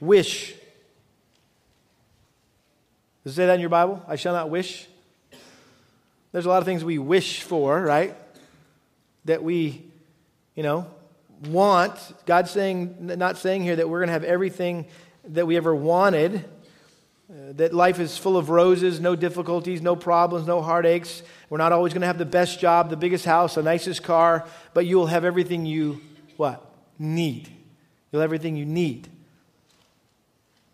wish. Does it say that in your Bible? I shall not wish. There's a lot of things we wish for, right? That we, you know, want. God's saying, not saying here that we're going to have everything that we ever wanted, uh, that life is full of roses, no difficulties, no problems, no heartaches. We're not always going to have the best job, the biggest house, the nicest car, but you will have everything you what? Need. You'll have everything you need.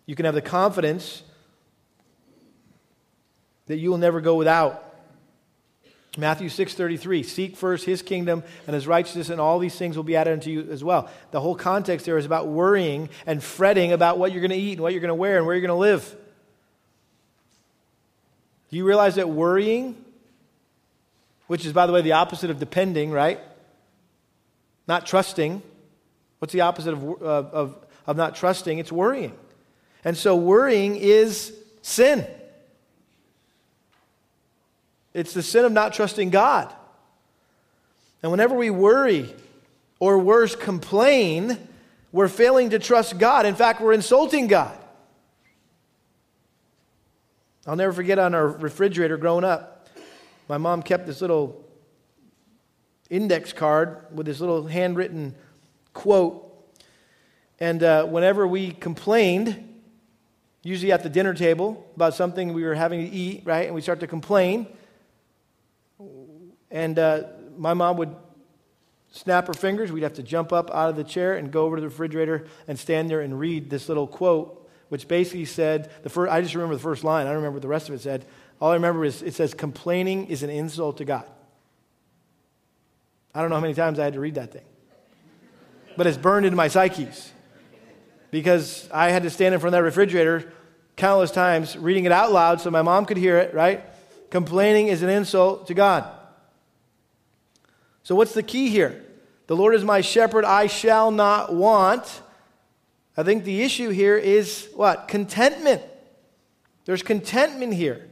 You can have the confidence that you will never go without. Matthew 6:33 Seek first his kingdom and his righteousness and all these things will be added unto you as well. The whole context there is about worrying and fretting about what you're going to eat and what you're going to wear and where you're going to live. Do you realize that worrying which is by the way the opposite of depending, right? Not trusting. What's the opposite of, of, of not trusting? It's worrying. And so worrying is sin. It's the sin of not trusting God. And whenever we worry or worse, complain, we're failing to trust God. In fact, we're insulting God. I'll never forget on our refrigerator growing up, my mom kept this little index card with this little handwritten quote. And uh, whenever we complained, usually at the dinner table, about something we were having to eat, right, and we start to complain, and uh, my mom would snap her fingers. We'd have to jump up out of the chair and go over to the refrigerator and stand there and read this little quote which basically said, the first, I just remember the first line. I don't remember what the rest of it said. All I remember is it says, complaining is an insult to God. I don't know how many times I had to read that thing. But it's burned into my psyches because I had to stand in front of that refrigerator countless times reading it out loud so my mom could hear it, right? Complaining is an insult to God. So, what's the key here? The Lord is my shepherd, I shall not want. I think the issue here is what? Contentment. There's contentment here.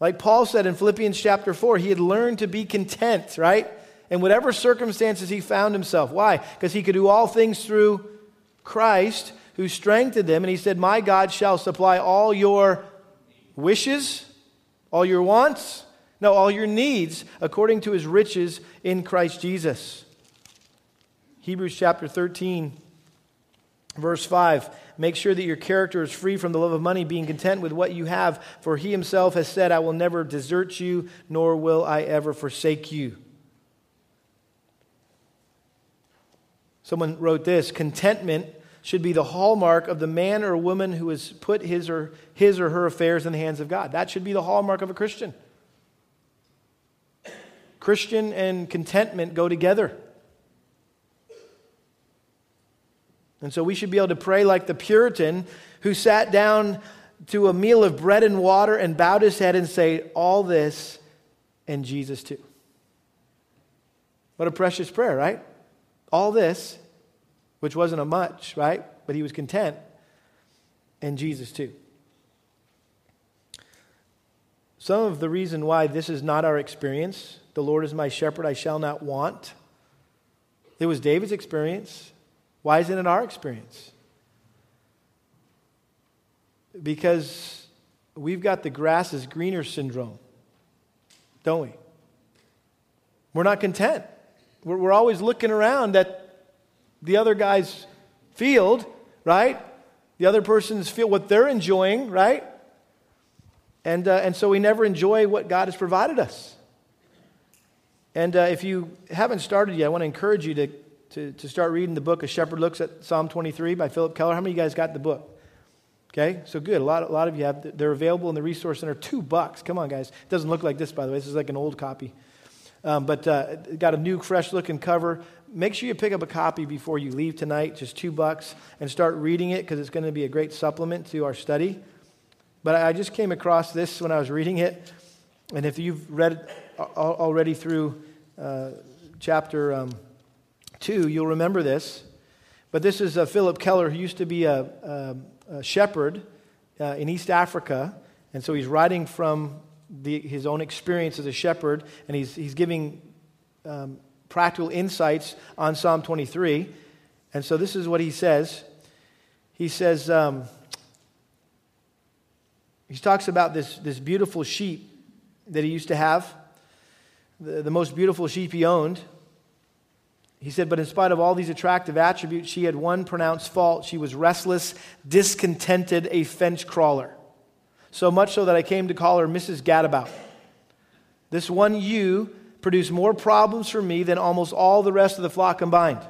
Like Paul said in Philippians chapter 4, he had learned to be content, right? In whatever circumstances he found himself. Why? Because he could do all things through Christ who strengthened him. And he said, My God shall supply all your wishes, all your wants, no, all your needs according to his riches in Christ Jesus. Hebrews chapter 13 Verse 5 Make sure that your character is free from the love of money, being content with what you have, for he himself has said, I will never desert you, nor will I ever forsake you. Someone wrote this Contentment should be the hallmark of the man or woman who has put his or, his or her affairs in the hands of God. That should be the hallmark of a Christian. Christian and contentment go together. And so we should be able to pray like the Puritan who sat down to a meal of bread and water and bowed his head and say, All this and Jesus too. What a precious prayer, right? All this, which wasn't a much, right? But he was content, and Jesus too. Some of the reason why this is not our experience, the Lord is my shepherd, I shall not want. It was David's experience. Why isn't it our experience? Because we've got the grass is greener syndrome, don't we? We're not content. We're, we're always looking around at the other guy's field, right? The other person's field, what they're enjoying, right? And, uh, and so we never enjoy what God has provided us. And uh, if you haven't started yet, I want to encourage you to to, to start reading the book A Shepherd Looks at Psalm 23 by Phillip Keller. How many of you guys got the book? Okay, so good. A lot, a lot of you have. They're available in the Resource Center. Two bucks. Come on, guys. It doesn't look like this, by the way. This is like an old copy. Um, but uh, got a new, fresh looking cover. Make sure you pick up a copy before you leave tonight, just two bucks, and start reading it because it's going to be a great supplement to our study. But I just came across this when I was reading it. And if you've read already through uh, chapter. Um, 2, you'll remember this. But this is uh, Phillip Keller, who used to be a, a, a shepherd uh, in East Africa. And so he's writing from the, his own experience as a shepherd, and he's, he's giving um, practical insights on Psalm 23. And so this is what he says. He says, um, he talks about this, this beautiful sheep that he used to have, the, the most beautiful sheep he owned. He said, But in spite of all these attractive attributes, she had one pronounced fault. She was restless, discontented, a fence crawler. So much so that I came to call her Mrs. Gadabout. This one ewe produced more problems for me than almost all the rest of the flock combined.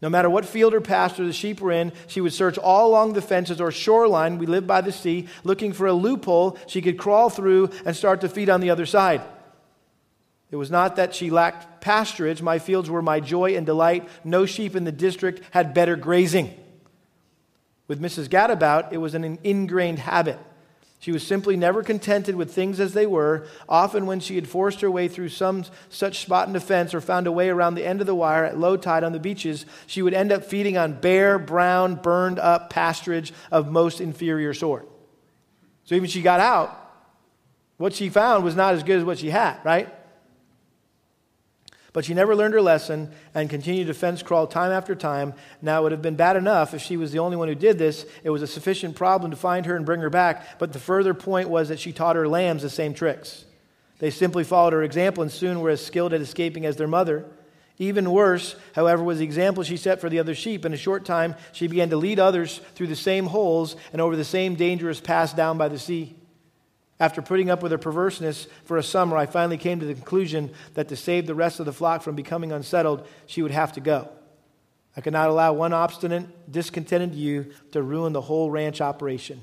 No matter what field or pasture the sheep were in, she would search all along the fences or shoreline, we lived by the sea, looking for a loophole she could crawl through and start to feed on the other side. It was not that she lacked pasturage. My fields were my joy and delight. No sheep in the district had better grazing. With Mrs. Gadabout, it was an ingrained habit. She was simply never contented with things as they were. Often, when she had forced her way through some such spot in the fence or found a way around the end of the wire at low tide on the beaches, she would end up feeding on bare, brown, burned up pasturage of most inferior sort. So, even she got out, What she found was not as good as what she had, right? But she never learned her lesson and continued to fence crawl time after time. Now, it would have been bad enough if she was the only one who did this. It was a sufficient problem to find her and bring her back. But the further point was that she taught her lambs the same tricks. They simply followed her example and soon were as skilled at escaping as their mother. Even worse, however, was the example she set for the other sheep. In a short time, she began to lead others through the same holes and over the same dangerous pass down by the sea. After putting up with her perverseness for a summer, I finally came to the conclusion that to save the rest of the flock from becoming unsettled, she would have to go. I could not allow one obstinate, discontented ewe to ruin the whole ranch operation.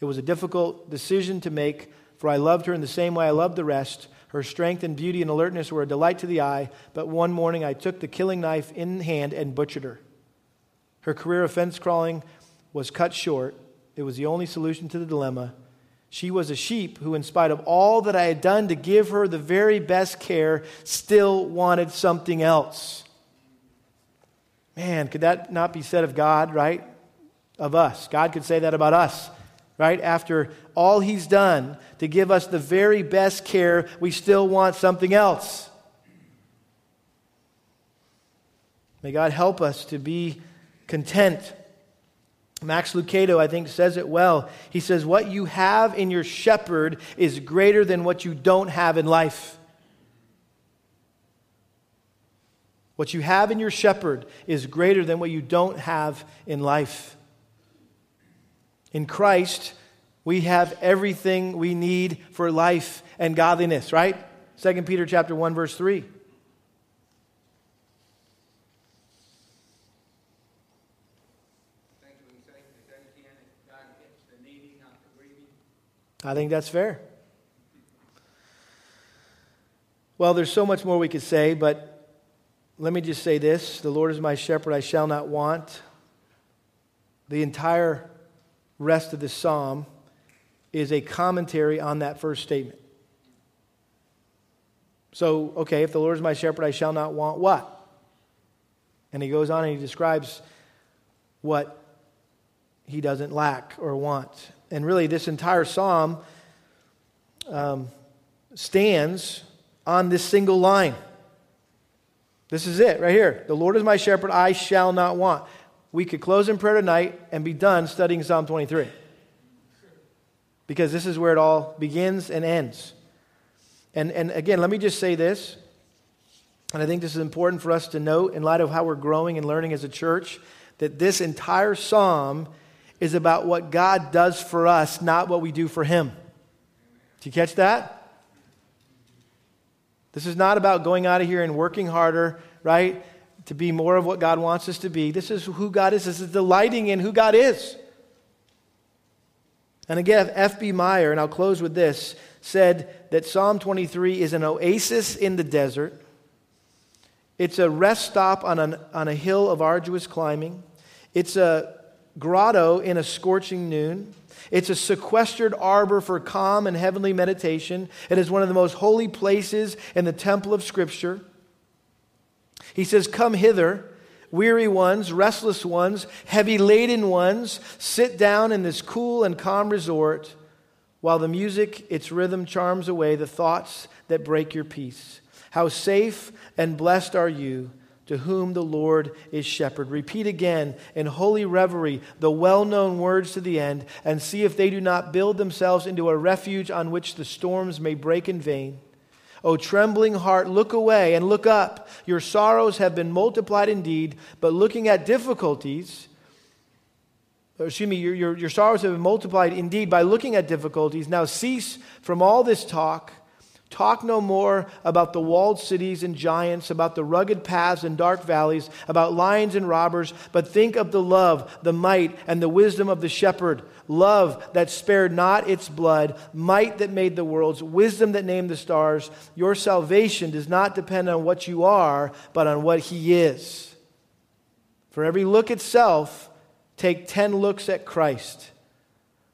It was a difficult decision to make, for I loved her in the same way I loved the rest. Her strength and beauty and alertness were a delight to the eye, but one morning I took the killing knife in hand and butchered her. Her career of fence crawling was cut short. It was the only solution to the dilemma. She was a sheep who, in spite of all that I had done to give her the very best care, still wanted something else. Man, could that not be said of God, right? Of us. God could say that about us, right? After all He's done to give us the very best care, we still want something else. May God help us to be content Max Lucado, I think, says it well. He says, What you have in your shepherd is greater than what you don't have in life. What you have in your shepherd is greater than what you don't have in life. In Christ, we have everything we need for life and godliness, right? 2 Peter chapter 1 verse 3. I think that's fair. Well, there's so much more we could say, but let me just say this The Lord is my shepherd, I shall not want. The entire rest of the psalm is a commentary on that first statement. So, okay, if the Lord is my shepherd, I shall not want what? And he goes on and he describes what he doesn't lack or want. And really, this entire psalm um, stands on this single line. This is it right here. The Lord is my shepherd, I shall not want. We could close in prayer tonight and be done studying Psalm 23. Because this is where it all begins and ends. And, and again, let me just say this, and I think this is important for us to note in light of how we're growing and learning as a church, that this entire psalm is about what God does for us, not what we do for Him. Did you catch that? This is not about going out of here and working harder, right? To be more of what God wants us to be. This is who God is. This is delighting in who God is. And again, F.B. Meyer, and I'll close with this, said that Psalm 23 is an oasis in the desert. It's a rest stop on, an, on a hill of arduous climbing. It's a grotto in a scorching noon. It's a sequestered arbor for calm and heavenly meditation. It is one of the most holy places in the temple of Scripture. He says, Come hither, weary ones, restless ones, heavy laden ones, sit down in this cool and calm resort while the music, its rhythm, charms away the thoughts that break your peace. How safe and blessed are you to whom the Lord is shepherd. Repeat again in holy reverie the well known words to the end, and see if they do not build themselves into a refuge on which the storms may break in vain. O trembling heart, look away and look up. Your sorrows have been multiplied indeed, but looking at difficulties, excuse me, your, your, your sorrows have been multiplied indeed by looking at difficulties. Now cease from all this talk Talk no more about the walled cities and giants, about the rugged paths and dark valleys, about lions and robbers, but think of the love, the might, and the wisdom of the shepherd. Love that spared not its blood, might that made the worlds, wisdom that named the stars. Your salvation does not depend on what you are, but on what He is. For every look itself, take ten looks at Christ.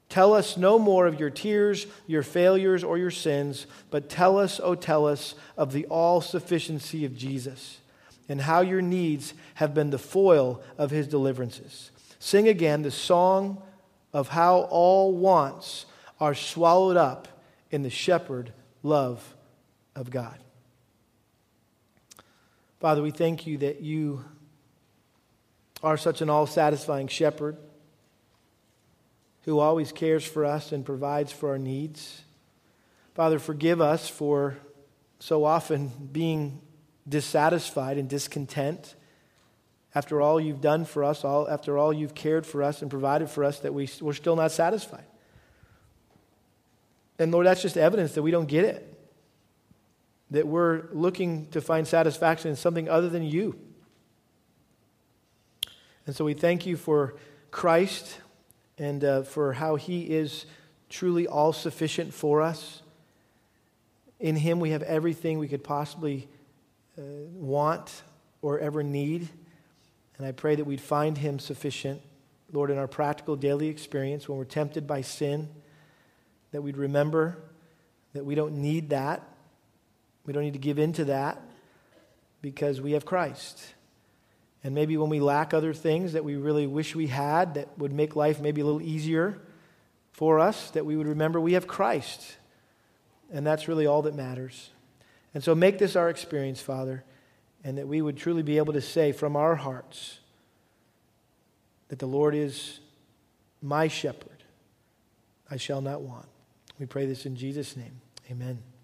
Tell us no more of your tears, your failures, or your sins, but tell us, oh, tell us of the all sufficiency of Jesus and how your needs have been the foil of his deliverances. Sing again the song of how all wants are swallowed up in the shepherd love of God. Father, we thank you that you are such an all satisfying shepherd who always cares for us and provides for our needs. Father, forgive us for so often being dissatisfied and discontent after all you've done for us, all, after all you've cared for us and provided for us, that we, we're still not satisfied. And Lord, that's just evidence that we don't get it. That we're looking to find satisfaction in something other than you. And so we thank you for Christ and uh, for how he is truly all sufficient for us. In him, we have everything we could possibly uh, want or ever need. And I pray that we'd find him sufficient, Lord, in our practical daily experience when we're tempted by sin, that we'd remember that we don't need that. We don't need to give in to that because we have Christ. And maybe when we lack other things that we really wish we had that would make life maybe a little easier for us, that we would remember we have Christ. And that's really all that matters. And so make this our experience, Father, and that we would truly be able to say from our hearts that the Lord is my shepherd. I shall not want. We pray this in Jesus' name. Amen.